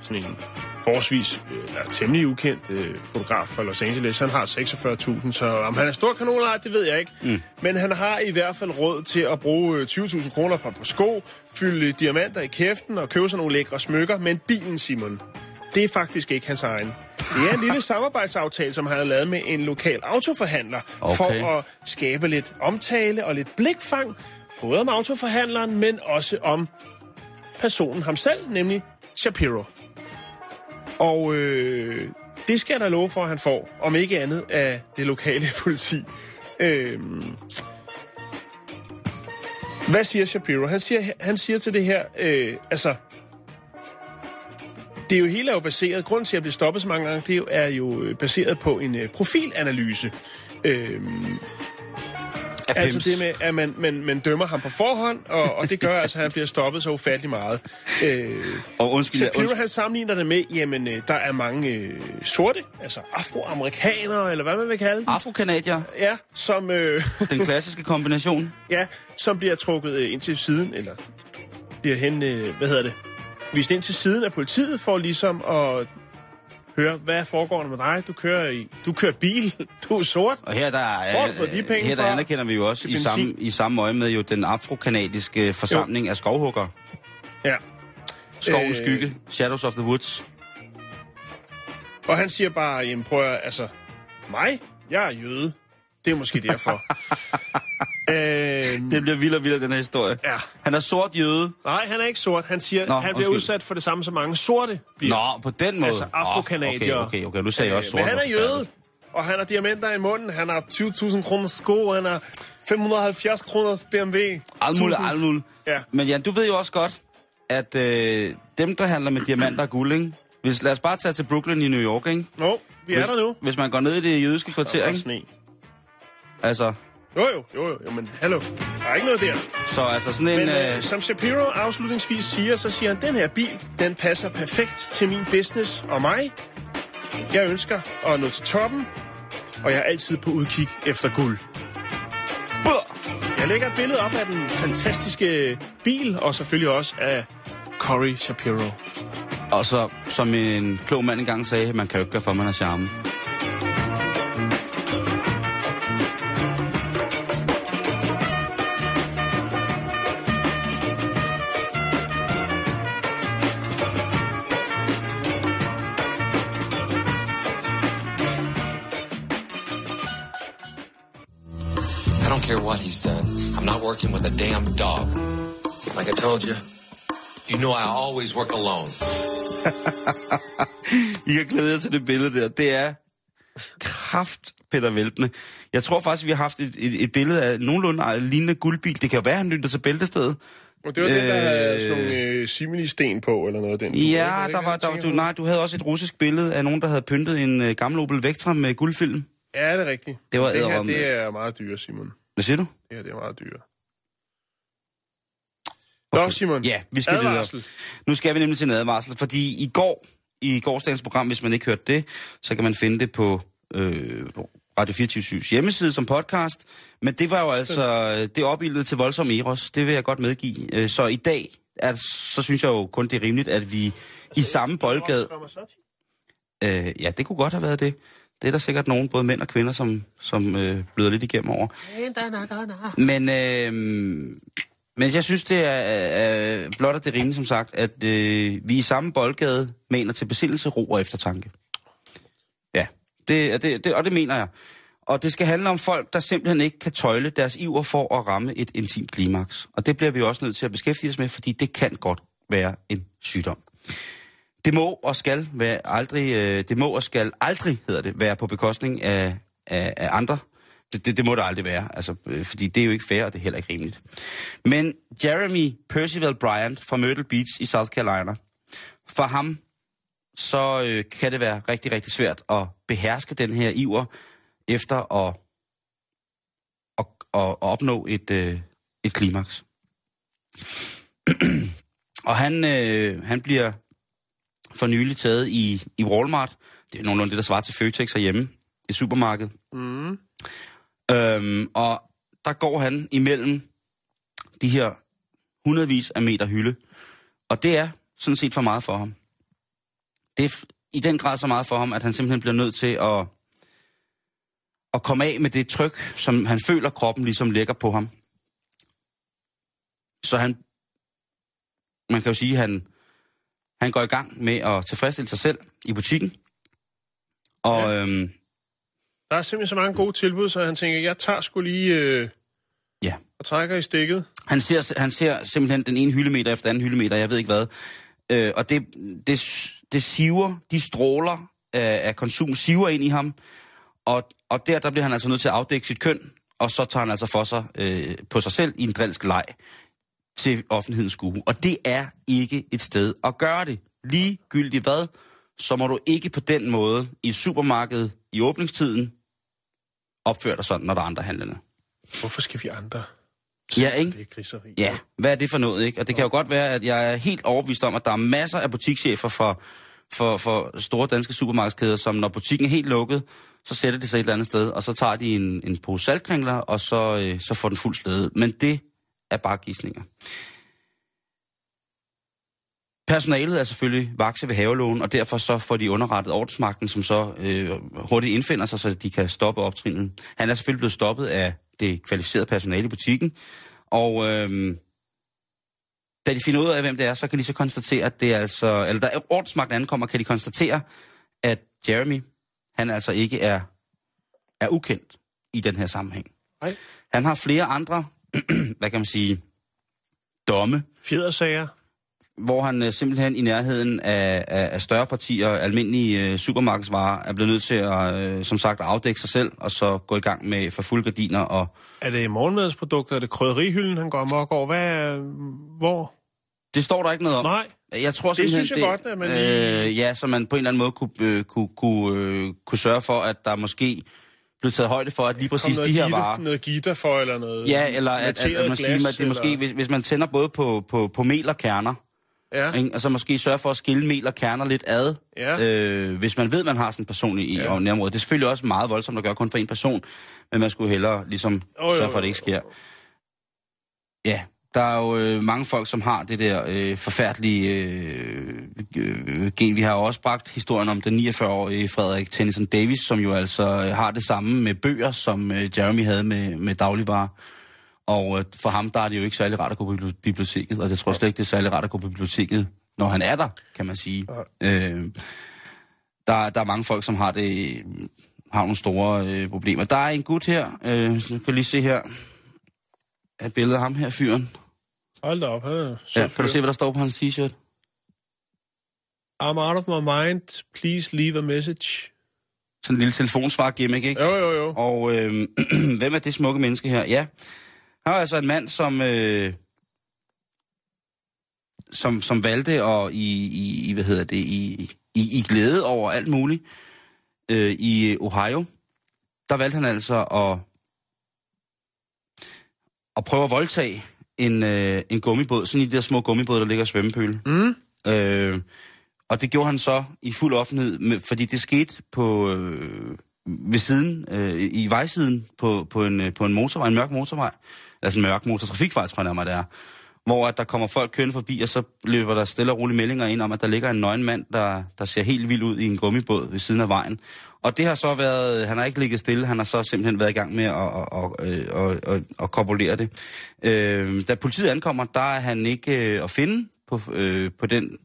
sådan en forholdsvis øh, eller temmelig ukendt øh, fotograf fra Los Angeles. Han har 46.000, så om han er stor kanon eller det ved jeg ikke. Mm. Men han har i hvert fald råd til at bruge øh, 20.000 kroner på, på sko, fylde diamanter i kæften og købe sådan nogle lækre smykker. Men bilen, Simon, det er faktisk ikke hans egen. Det er en lille samarbejdsaftale, som han har lavet med en lokal autoforhandler, Okay. for at skabe lidt omtale og lidt blikfang, både om autoforhandleren, men også om personen ham selv, nemlig Shapiro. Og øh, det skal da love for, at han får, om ikke andet af det lokale politi. Øh, hvad siger Shapiro? Han siger, han siger til det her, øh, altså, det er jo hele er jo baseret, grunden til at blive stoppet så mange gange, det er jo, øh, baseret på en øh, profilanalyse. Øh, Af altså det med, at man, man, man dømmer ham på forhånd, og, og det gør altså, at han bliver stoppet så ufattelig meget. Øh, Og undskyld, Shapiro undskyld, han sammenligner det med, jamen øh, der er mange øh, sorte, altså afroamerikanere, eller hvad man vil kalde dem. afrokanadier, Ja, som, øh, den klassiske kombination. ja, som bliver trukket øh, ind til siden, eller bliver hen, øh, hvad hedder det, vist ind til siden af politiet, for ligesom at høre, hvad foregår der med dig? Du kører, i, du kører bil, du er sort. Og her der, er, Hvor de penge her der anerkender vi jo også i samme, i samme øje med jo den afrokanadiske forsamling jo. af skovhugger. Ja. Skovens Øh, skygge, Shadows of the Woods. Og han siger bare, jamen prøv at, altså, mig? Jeg er jøde. Det er måske derfor. Øh, Det bliver vildere og vildere, den her historie. Ja. Han er sort jøde. nej, han er ikke sort. Han siger, Nå, han bliver undskyld. udsat for det samme, som mange sorte bliver. Nå, på den måde. Altså afrokanadier. Okay, okay, okay, du sagde også sort. Men han er jøde, og han har diamanter i munden. Han har 20.000 kroner sko, han har 570 kroners BMW. Alt muligt, 1000. alt muligt. Ja. Men Jan, du ved jo også godt, at øh, dem, der handler med diamanter og guld, ikke? Hvis, lad os bare tage til Brooklyn i New York, ikke? Nå, vi er hvis, der nu. Hvis man går ned i det jødiske kvarter, er ikke? Altså, Jo, jo, jo, jo, jo, men hallo. Der er ikke noget der. så altså sådan en... Men øh, øh, som Shapiro afslutningsvis siger, så siger han, den her bil, den passer perfekt til min business og mig. Jeg ønsker at nå til toppen, og jeg er altid på udkig efter guld. bur! Jeg lægger et billede op af den fantastiske bil, og selvfølgelig også af Corey Shapiro. Og så, som en klog mand engang sagde, man kan jo ikke gøre for, man er charme. With a damn dog. Like I told you, you know I always work alone. I kan glæde jer til det billede der. Det er kraft Peter Veltene. Jeg tror faktisk, vi har haft et, et, et billede af nogenlunde lignende guldbil. Det kan jo være, han lytter til bæltestedet. Og det var øh, den, der havde Øh, sådan nogle øh, simili-sten på, eller noget af den. Ja, det der ikke var, der, jeg var- du, nej, du havde også et russisk billede af nogen, der havde pyntet en øh, gammel Opel Vectra med guldfilm. Ja, det er rigtigt. Det var det her, det er meget dyre, Simon. Hvad siger du? Det her, det er meget dyre. Nå, Simon. Ja, vi skal Advarsel. videre. Nu skal vi nemlig til en advarsel, fordi i går, i gårsdagens program, hvis man ikke hørte det, så kan man finde det på øh, Radio 24 hjemmeside som podcast. Men det var jo altså, det opildede til voldsom eros, det vil jeg godt medgive. Øh, Så i dag, er, så synes jeg jo kun, det er rimeligt, at vi i samme boldgade... Øh, ja, det kunne godt have været det. Det er der sikkert nogen, både mænd og kvinder, som, som øh, bløder lidt igennem over. Men, øh, men jeg synes, det er, er blot at det er som sagt, at øh, vi i samme boldgade mener til besindelse, ro og eftertanke. Ja, det, det, det, og det mener jeg. Og det skal handle om folk, der simpelthen ikke kan tøjle deres iver for at ramme et intimt klimaks. Og det bliver vi også nødt til at beskæftige os med, fordi det kan godt være en sygdom. Det må og skal være aldrig, øh, det må og skal aldrig, hedder det, være på bekostning af, af, af andre. Det, det, det må det aldrig være, altså, øh, fordi det er jo ikke fair, og det er heller ikke rimeligt. Men Jeremy Percival Bryant fra Myrtle Beach i South Carolina, for ham, så øh, kan det være rigtig, rigtig svært at beherske den her iver efter at, at, at, at opnå et, øh, et klimaks. og han, øh, han bliver for nylig taget i, i Walmart. Det er nogenlunde det, der svarer til Føtex herhjemme i supermarkedet. Mm. Øhm, og der går han imellem de her hundredvis af meter hylde. Og det er sådan set for meget for ham. Det er i den grad så meget for ham, at han simpelthen bliver nødt til at, at komme af med det tryk, som han føler kroppen ligesom lægger på ham. Så han, man kan jo sige, han, han går i gang med at tilfredsstille sig selv i butikken. Og ja. øhm, Der er simpelthen så mange gode tilbud, så han tænker, jeg tager sgu lige øh, ja, og trækker i stikket. han ser, han ser simpelthen den ene hyldemeter efter anden hyldemeter, jeg ved ikke hvad. Øh, og det, det, det siver, de stråler af, af konsum, siver ind i ham. Og, og der, der bliver han altså nødt til at afdække sit køn, og så tager han altså for sig øh, på sig selv i en drilsk leg til offentlighedens skue. Og det er ikke et sted at gøre det. Ligegyldigt hvad, så må du ikke på den måde i et supermarked i åbningstiden opføre dig sådan, når der er andre handlende. Hvorfor skal vi andre? Ja, ikke? Det er griseri. Ja, hvad er det for noget, ikke? Og det kan jo godt være, at jeg er helt overbevist om, at der er masser af butikschefer for, for, for store danske supermarkedskæder, som når butikken er helt lukket, så sætter de sig et eller andet sted, og så tager de en, en pose saltkringler, og så, øh, så får den fuld slæde. Men det er bare gissninger. Personalet er selvfølgelig vakse ved havelågen, og derfor så får de underrettet ordensmagten, som så øh, hurtigt indfinder sig, så de kan stoppe optrinet. Han er selvfølgelig blevet stoppet af det kvalificerede personale i butikken, og øh, da de finder ud af, hvem det er, så kan de så konstatere, at det er altså... Eller da ordensmagten ankommer, kan de konstatere, at Jeremy, han altså ikke er, er ukendt i den her sammenhæng. Nej. Han har flere andre, hvad kan man sige, domme, Fjedersager. Hvor han øh, simpelthen i nærheden af, af, af større partier, almindelige øh, supermarkedsvarer, er blevet nødt til at, øh, som sagt, afdække sig selv, og så gå i gang med for fulde gardiner. Og Er det morgenmadsprodukter? Er det krydderihylden, han går amok over? Hvad hvor? det står der ikke noget om. Nej. Jeg tror Det synes jeg godt, at man øh, Ja, så man på en eller anden måde kunne, øh, kunne, kunne, øh, kunne sørge for, at der måske blev taget højde for, at lige præcis de her gitter, varer... Noget gitter for, eller noget Ja, eller at, at, at man siger, at det måske, hvis, hvis man tænder både på, på, på mel og kerner, Ja. ikke? altså måske sørge for at skille mel og kerner lidt ad, Ja. øh, hvis man ved, at man har sådan en person i, Ja. nærområdet. Det er selvfølgelig også meget voldsomt at gøre kun for en person, men man skulle hellere ligesom jo, sørge for, at det ikke sker. Ja, der er jo øh, mange folk, som har det der øh, forfærdelige øh, øh, gen. Vi har jo også bragt historien om den 49-årige Frederik Tennyson Davis, som jo altså øh, har det samme med bøger, som øh, Jeremy havde med, med dagligvarer. Og øh, for ham, der er det jo ikke særlig rart at gå på bibli- biblioteket, og jeg tror slet ikke, det er særlig rart at gå på biblioteket, når han er der, kan man sige. Øh, der, der er mange folk, som har det har nogle store øh, problemer. Der er en gut her, øh, så kan lige se her, et billede af ham her, fyren. Hold da op, han er Ja, kan du se, hvad der står på hans t-shirt? I'm out of my mind. Please leave a message. Sådan en lille telefonsvar gimmick, ikke? Jo, jo, jo. Og øh, hvem er det smukke menneske her? Ja, han er altså en mand, som, øh, som, som valgte at i, i, i, hvad hedder det, i, i, i glæde over alt muligt øh, i Ohio. Der valgte han altså at, at prøve at voldtage en, øh, en gummibåd, sådan i de der små gummibåde, der ligger i svømmepøl. Mm. Øh, og det gjorde han så i fuld offentlighed, med, fordi det skete på øh, ved siden, øh, i vejsiden på, på, en, øh, på en motorvej, en mørk motorvej, altså en mørk motortrafikvej, tror jeg nærmere det er, hvor at der kommer folk kørende forbi, og så løber der stille og roligt meldinger ind om, at der ligger en nøgen mand, der, der ser helt vild ud i en gummibåd ved siden af vejen. Og det har så været, han har ikke ligget stille, han har så simpelthen været i gang med at, at, at, at, at, at korpulere det. Øh, da politiet ankommer, der er han ikke øh, at finde på, øh, på den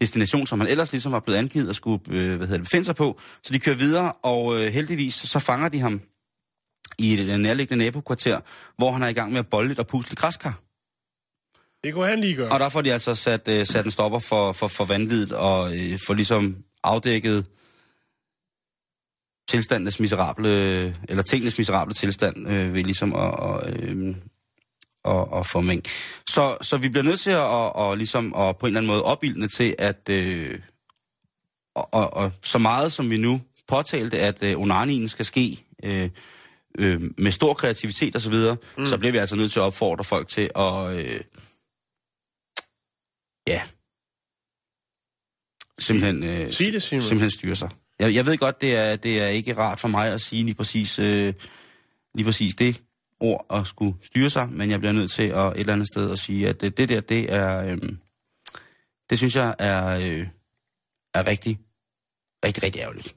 destination, som han ellers ligesom var blevet angivet og skulle øh, hvad hedder det, befinde sig på. Så de kører videre, og øh, heldigvis så fanger de ham i et nærliggende nabokvarter, hvor han er i gang med at lidt og pusle græskar. Det kunne han lige gøre. Og der får de altså sat, øh, sat en stopper for, for, for vanviddet og øh, får ligesom afdækket tilstandens miserable, eller tingenes miserable tilstand øh, ved ligesom at, og, øh, og, og få mæng. Så, så vi bliver nødt til at, og, og ligesom at på en eller anden måde opildne til, at øh, og, og, og så meget som vi nu påtalte, at øh, onanien skal ske øh, øh, med stor kreativitet osv., så, mm. så bliver vi altså nødt til at opfordre folk til at øh, ja simpelthen, øh, Sig det, Simon. simpelthen styre sig. Jeg, jeg ved godt, det er, det er ikke rart for mig at sige lige præcis, øh, lige præcis det ord at skulle styre sig, men jeg bliver nødt til at et eller andet sted at sige, at det, det der, det er, øh, det synes jeg er, øh, er rigtig, rigtig, rigtig ærgerligt.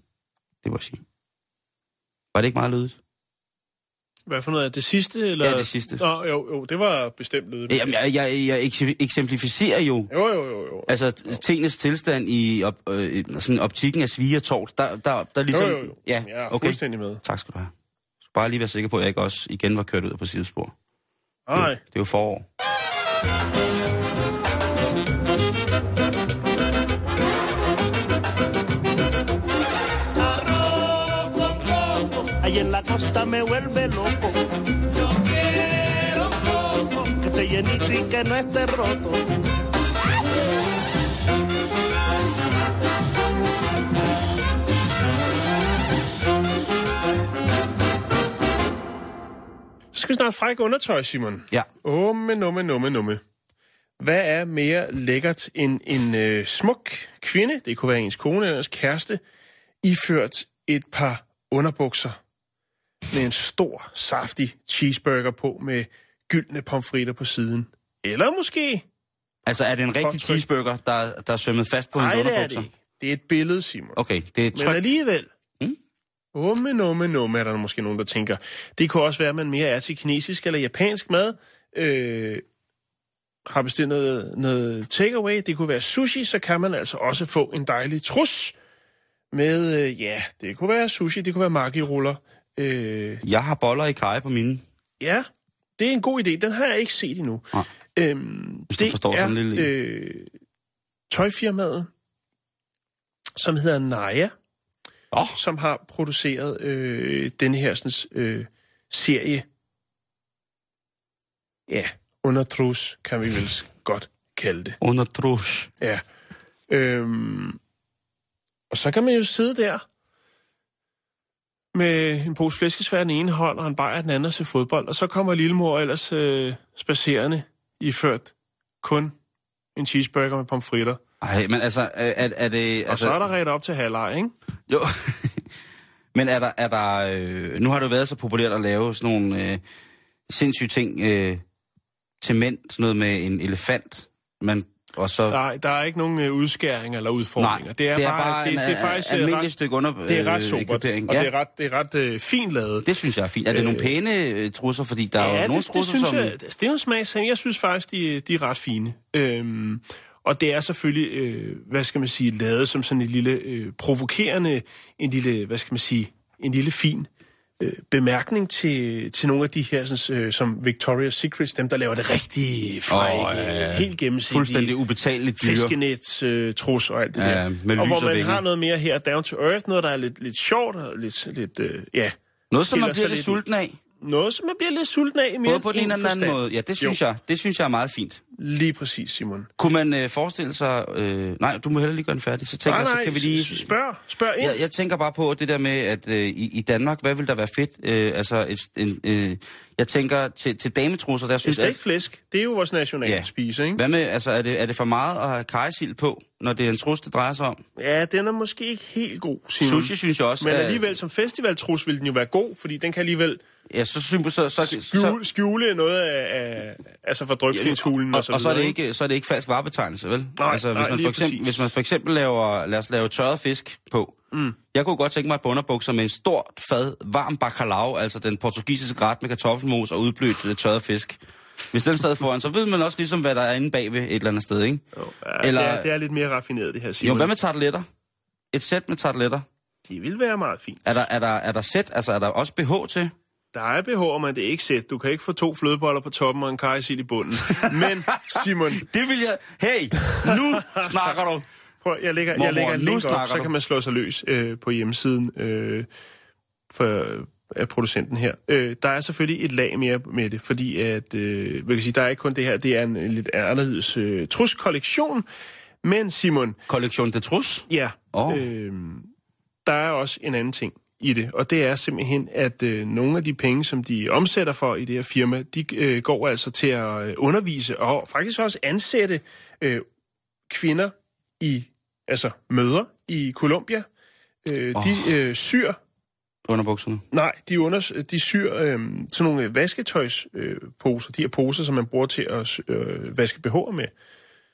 Det må jeg sige. Var det ikke meget lydigt? Hvad for noget? Er det sidste? Eller? Ja, det sidste. Nå, jo, jo, det var bestemt lydet. Jamen, jeg, jeg, jeg ekse- eksemplificerer jo, Jo, jo, jo, jo. altså tingens tilstand i op, øh, sådan optikken af svige og tort. Der, der, der ligesom... Jo, jo, jo. Ja, Jeg er okay. fuldstændig med. Tak skal du have. Jeg skal bare lige være sikker på, at jeg ikke også igen var kørt ud på sidespor. Nej. Det er jo forår. Ahí en la costa me vuelve loco. Yo quiero coco. Que esté llenito y que no esté roto. Så skal vi snart frække undertøj, Simon. Ja. Umme, numme, numme, numme. Hvad er mere lækkert end en øh, smuk kvinde, det kunne være ens kone eller ens kæreste, iført et par underbukser med en stor, saftig cheeseburger på med gyldne pomfritter på siden? Eller måske... Altså, er det en rigtig Påtryk. cheeseburger, der, der er svømmet fast på Nej, hendes det er det underbukser? ikke. Det er et billede, Simon. Okay, det er et Men tryk. alligevel. Mm. Umme, numme, numme, er der måske nogen, der tænker. Det kunne også være, at man mere er til kinesisk eller japansk mad. Øh, har bestilt noget, noget takeaway. Det kunne være sushi, så kan man altså også få en dejlig trus med, øh, ja, det kunne være sushi, det kunne være maki-ruller. Øh, Jeg har boller i kaj på mine. Ja, det er en god idé. Den har jeg ikke set endnu. Nej. Øhm, Hvis du det forstår er sådan en lille- øh, tøjfirmaet, som hedder Naya, Åh, som har produceret øh, den her sådan, øh, serie. Ja, under trus, kan vi vel godt kalde det. under trus. Ja. Øhm, og så kan man jo sidde der med en pose flæskesvær i den ene hånd, og bajer i den anden og se fodbold. Og så kommer lillemor ellers øh, spacerende iført kun en cheeseburger med pomfritter. Ej, men altså, er, er, det... Altså, Altså, og så er der ret op til halvleg, ikke? Jo. men er der... Er der øh, nu har det jo været så populært at lave sådan nogle øh, sindssyge ting øh, til mænd. Sådan noget med en elefant. Man, og så... Nej, der er ikke nogen øh, udskæringer eller udfordringer. Nej, det er, det er bare, bare det, en, det er faktisk øh, almindelig ret, stykke under, det er ret øh, sobert, ekvipering. og Ja. det er ret, det er ret øh, fint lavet. Det synes jeg er fint. Er det nogle Øh, pæne øh, trusser? Fordi der er jo ja, nogle det, det trusser, synes som... jeg, det er jo en smagssag. Jeg synes faktisk, de, de er ret fine. Øhm, og det er selvfølgelig, øh, hvad skal man sige, lavet som sådan en lille øh, provokerende, en lille, hvad skal man sige, en lille fin øh, bemærkning til, til nogle af de her, sådan, øh, som Victoria's Secrets, dem der laver det rigtig frække, Åh, ja. oh, helt gennemsigtige. Fuldstændig ubetaleligt dyre. Fiskenets, øh, trus og alt det Ja, der. med og hvor man har noget mere her down to earth, noget der er lidt, lidt sjovt og lidt, lidt øh, ja, Noget, som man bliver lidt sulten af. Noget, som man bliver lidt sulten af i mere Både på den ene den anden måde. Ja, det synes, Jo. jeg, det synes jeg er meget fint. Lige præcis, Simon. Kunne man øh, forestille sig... Øh, nej, du må heller lige gøre den færdig. Så tænker Nej, jeg, nej, så kan vi lige... spørg, spørg ind. Jeg, jeg tænker bare på det der med, at øh, i, i Danmark, hvad vil der være fedt? Øh, altså, et, en, øh, jeg tænker til, til dametrusser, der synes stegt flæsk, det er jo vores nationale Ja. spise, ikke? Hvad med, altså, er det, er det for meget at have kajsild på, når det er en trus, det drejer sig om? Ja, den er måske ikke helt god, Simon. Sushi synes jeg også Men alligevel, som festivaltrus vil den jo være god, fordi den kan alligevel Ja, så så, så, så, skjule, skjule noget af, af altså fra drøbstenshulen og, og, så og så er det ikke så er det ikke falsk varebetegnelse, vel? Nej, altså, hvis nej, man for eksempel, præcis. hvis man for eksempel laver lad os lave tørret fisk på. Mm. Jeg kunne godt tænke mig et bunderbukser med en stort fad varm bacalao, altså den portugisiske ret med kartoffelmos og udblødt tørret fisk. Hvis den sad foran, så ved man også ligesom, hvad der er inde bagved et eller andet sted, ikke? Jo, ja, Eller- det, er, det er lidt mere raffineret, det her, Simon. Jo, hvad med tarteletter? Et sæt med tarteletter. Det vil være meget fint. Er der, er der, er der sæt, altså er der også BH til? Der er behov, men det ikke sæt. Du kan ikke få to flødeboller på toppen og en kajsild i bunden. Men, Simon, Det vil jeg... Hey, nu snakker du! Prøv, jeg lægger, Mormor, jeg lægger en link op, så kan man slå sig løs øh, på hjemmesiden øh, for, af producenten her. Øh, der er selvfølgelig et lag mere med det, fordi at, øh, man kan sige, der er ikke kun det her, det er en, en lidt anderledes øh, truskollektion. Men Simon, Kollektion de trus? ja, Åh. øh, der er også en anden ting i det, og det er simpelthen, at øh, nogle af de penge, som de omsætter for i det her firma, de øh, går altså til at øh, undervise og faktisk også ansætte øh, kvinder i, altså mødre i Colombia. Øh, oh. De øh, syr, Underbukserne. nej, de, under, de syr øh, sådan nogle vasketøjsposer, øh, poser. de her poser, som man bruger til at øh, vaske BH'er med.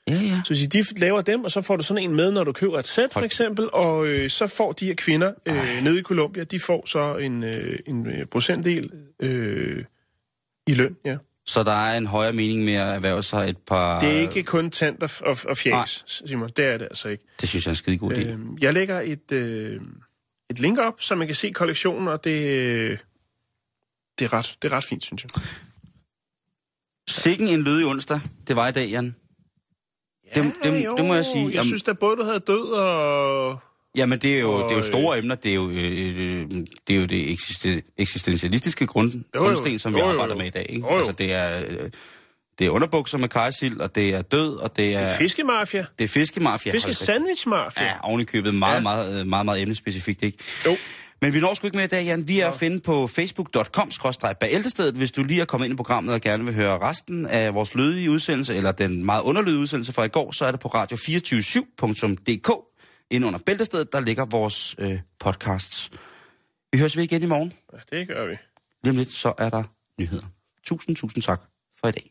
Ja, ja. Så de laver dem, og så får du sådan en med, når du køber et sæt, for eksempel, og øh, så får de her kvinder øh, nede i Colombia, de får så en, øh, en øh, procentdel øh, i løn, ja. Så der er en højere mening med at erhverve sig et par... Det er ikke kun tand og, og, og fjæs, Simon. Det er det altså ikke. Det synes jeg er en skide god idé. Øh, jeg lægger et, øh, et link op, så man kan se kollektionen, og det, øh, det, er, ret, det er ret fint, synes jeg. Sikken en lødig onsdag, det var i dag, Jan. Det, det, jo, det må jeg sige. Jeg Jamen, synes da både, du havde død og... Jamen, det er jo, Og, det er jo store emner. Det er jo, øh, øh, det, er jo det eksisten- eksistentialistiske grund, jo. grundsten, som vi Jo, jo, arbejder jo. med i dag. Ikke? Jo, jo. Altså, det er, øh, det er underbukser med kajsild, og det er død, og det er... Det er fiskemafia. det er fiskemafia. Fiske Hold da- sandwichmafia. Ja, ovenikøbet meget, Ja. ja. meget, meget, meget, meget emnespecifikt, ikke? Jo. Men vi når sgu ikke med i dag, Jan. Vi er at finde på facebook.com bæltestedet, hvis du lige er kommet ind i programmet og gerne vil høre resten af vores lødige udsendelse, eller den meget underlydige udsendelse fra i går, så er det på radio247.dk. Inde under bæltestedet, der ligger vores øh, podcasts. Vi høres ved igen i morgen. Ja, det gør vi. Lige om lidt, så er der nyheder. Tusind, tusind tak for i dag.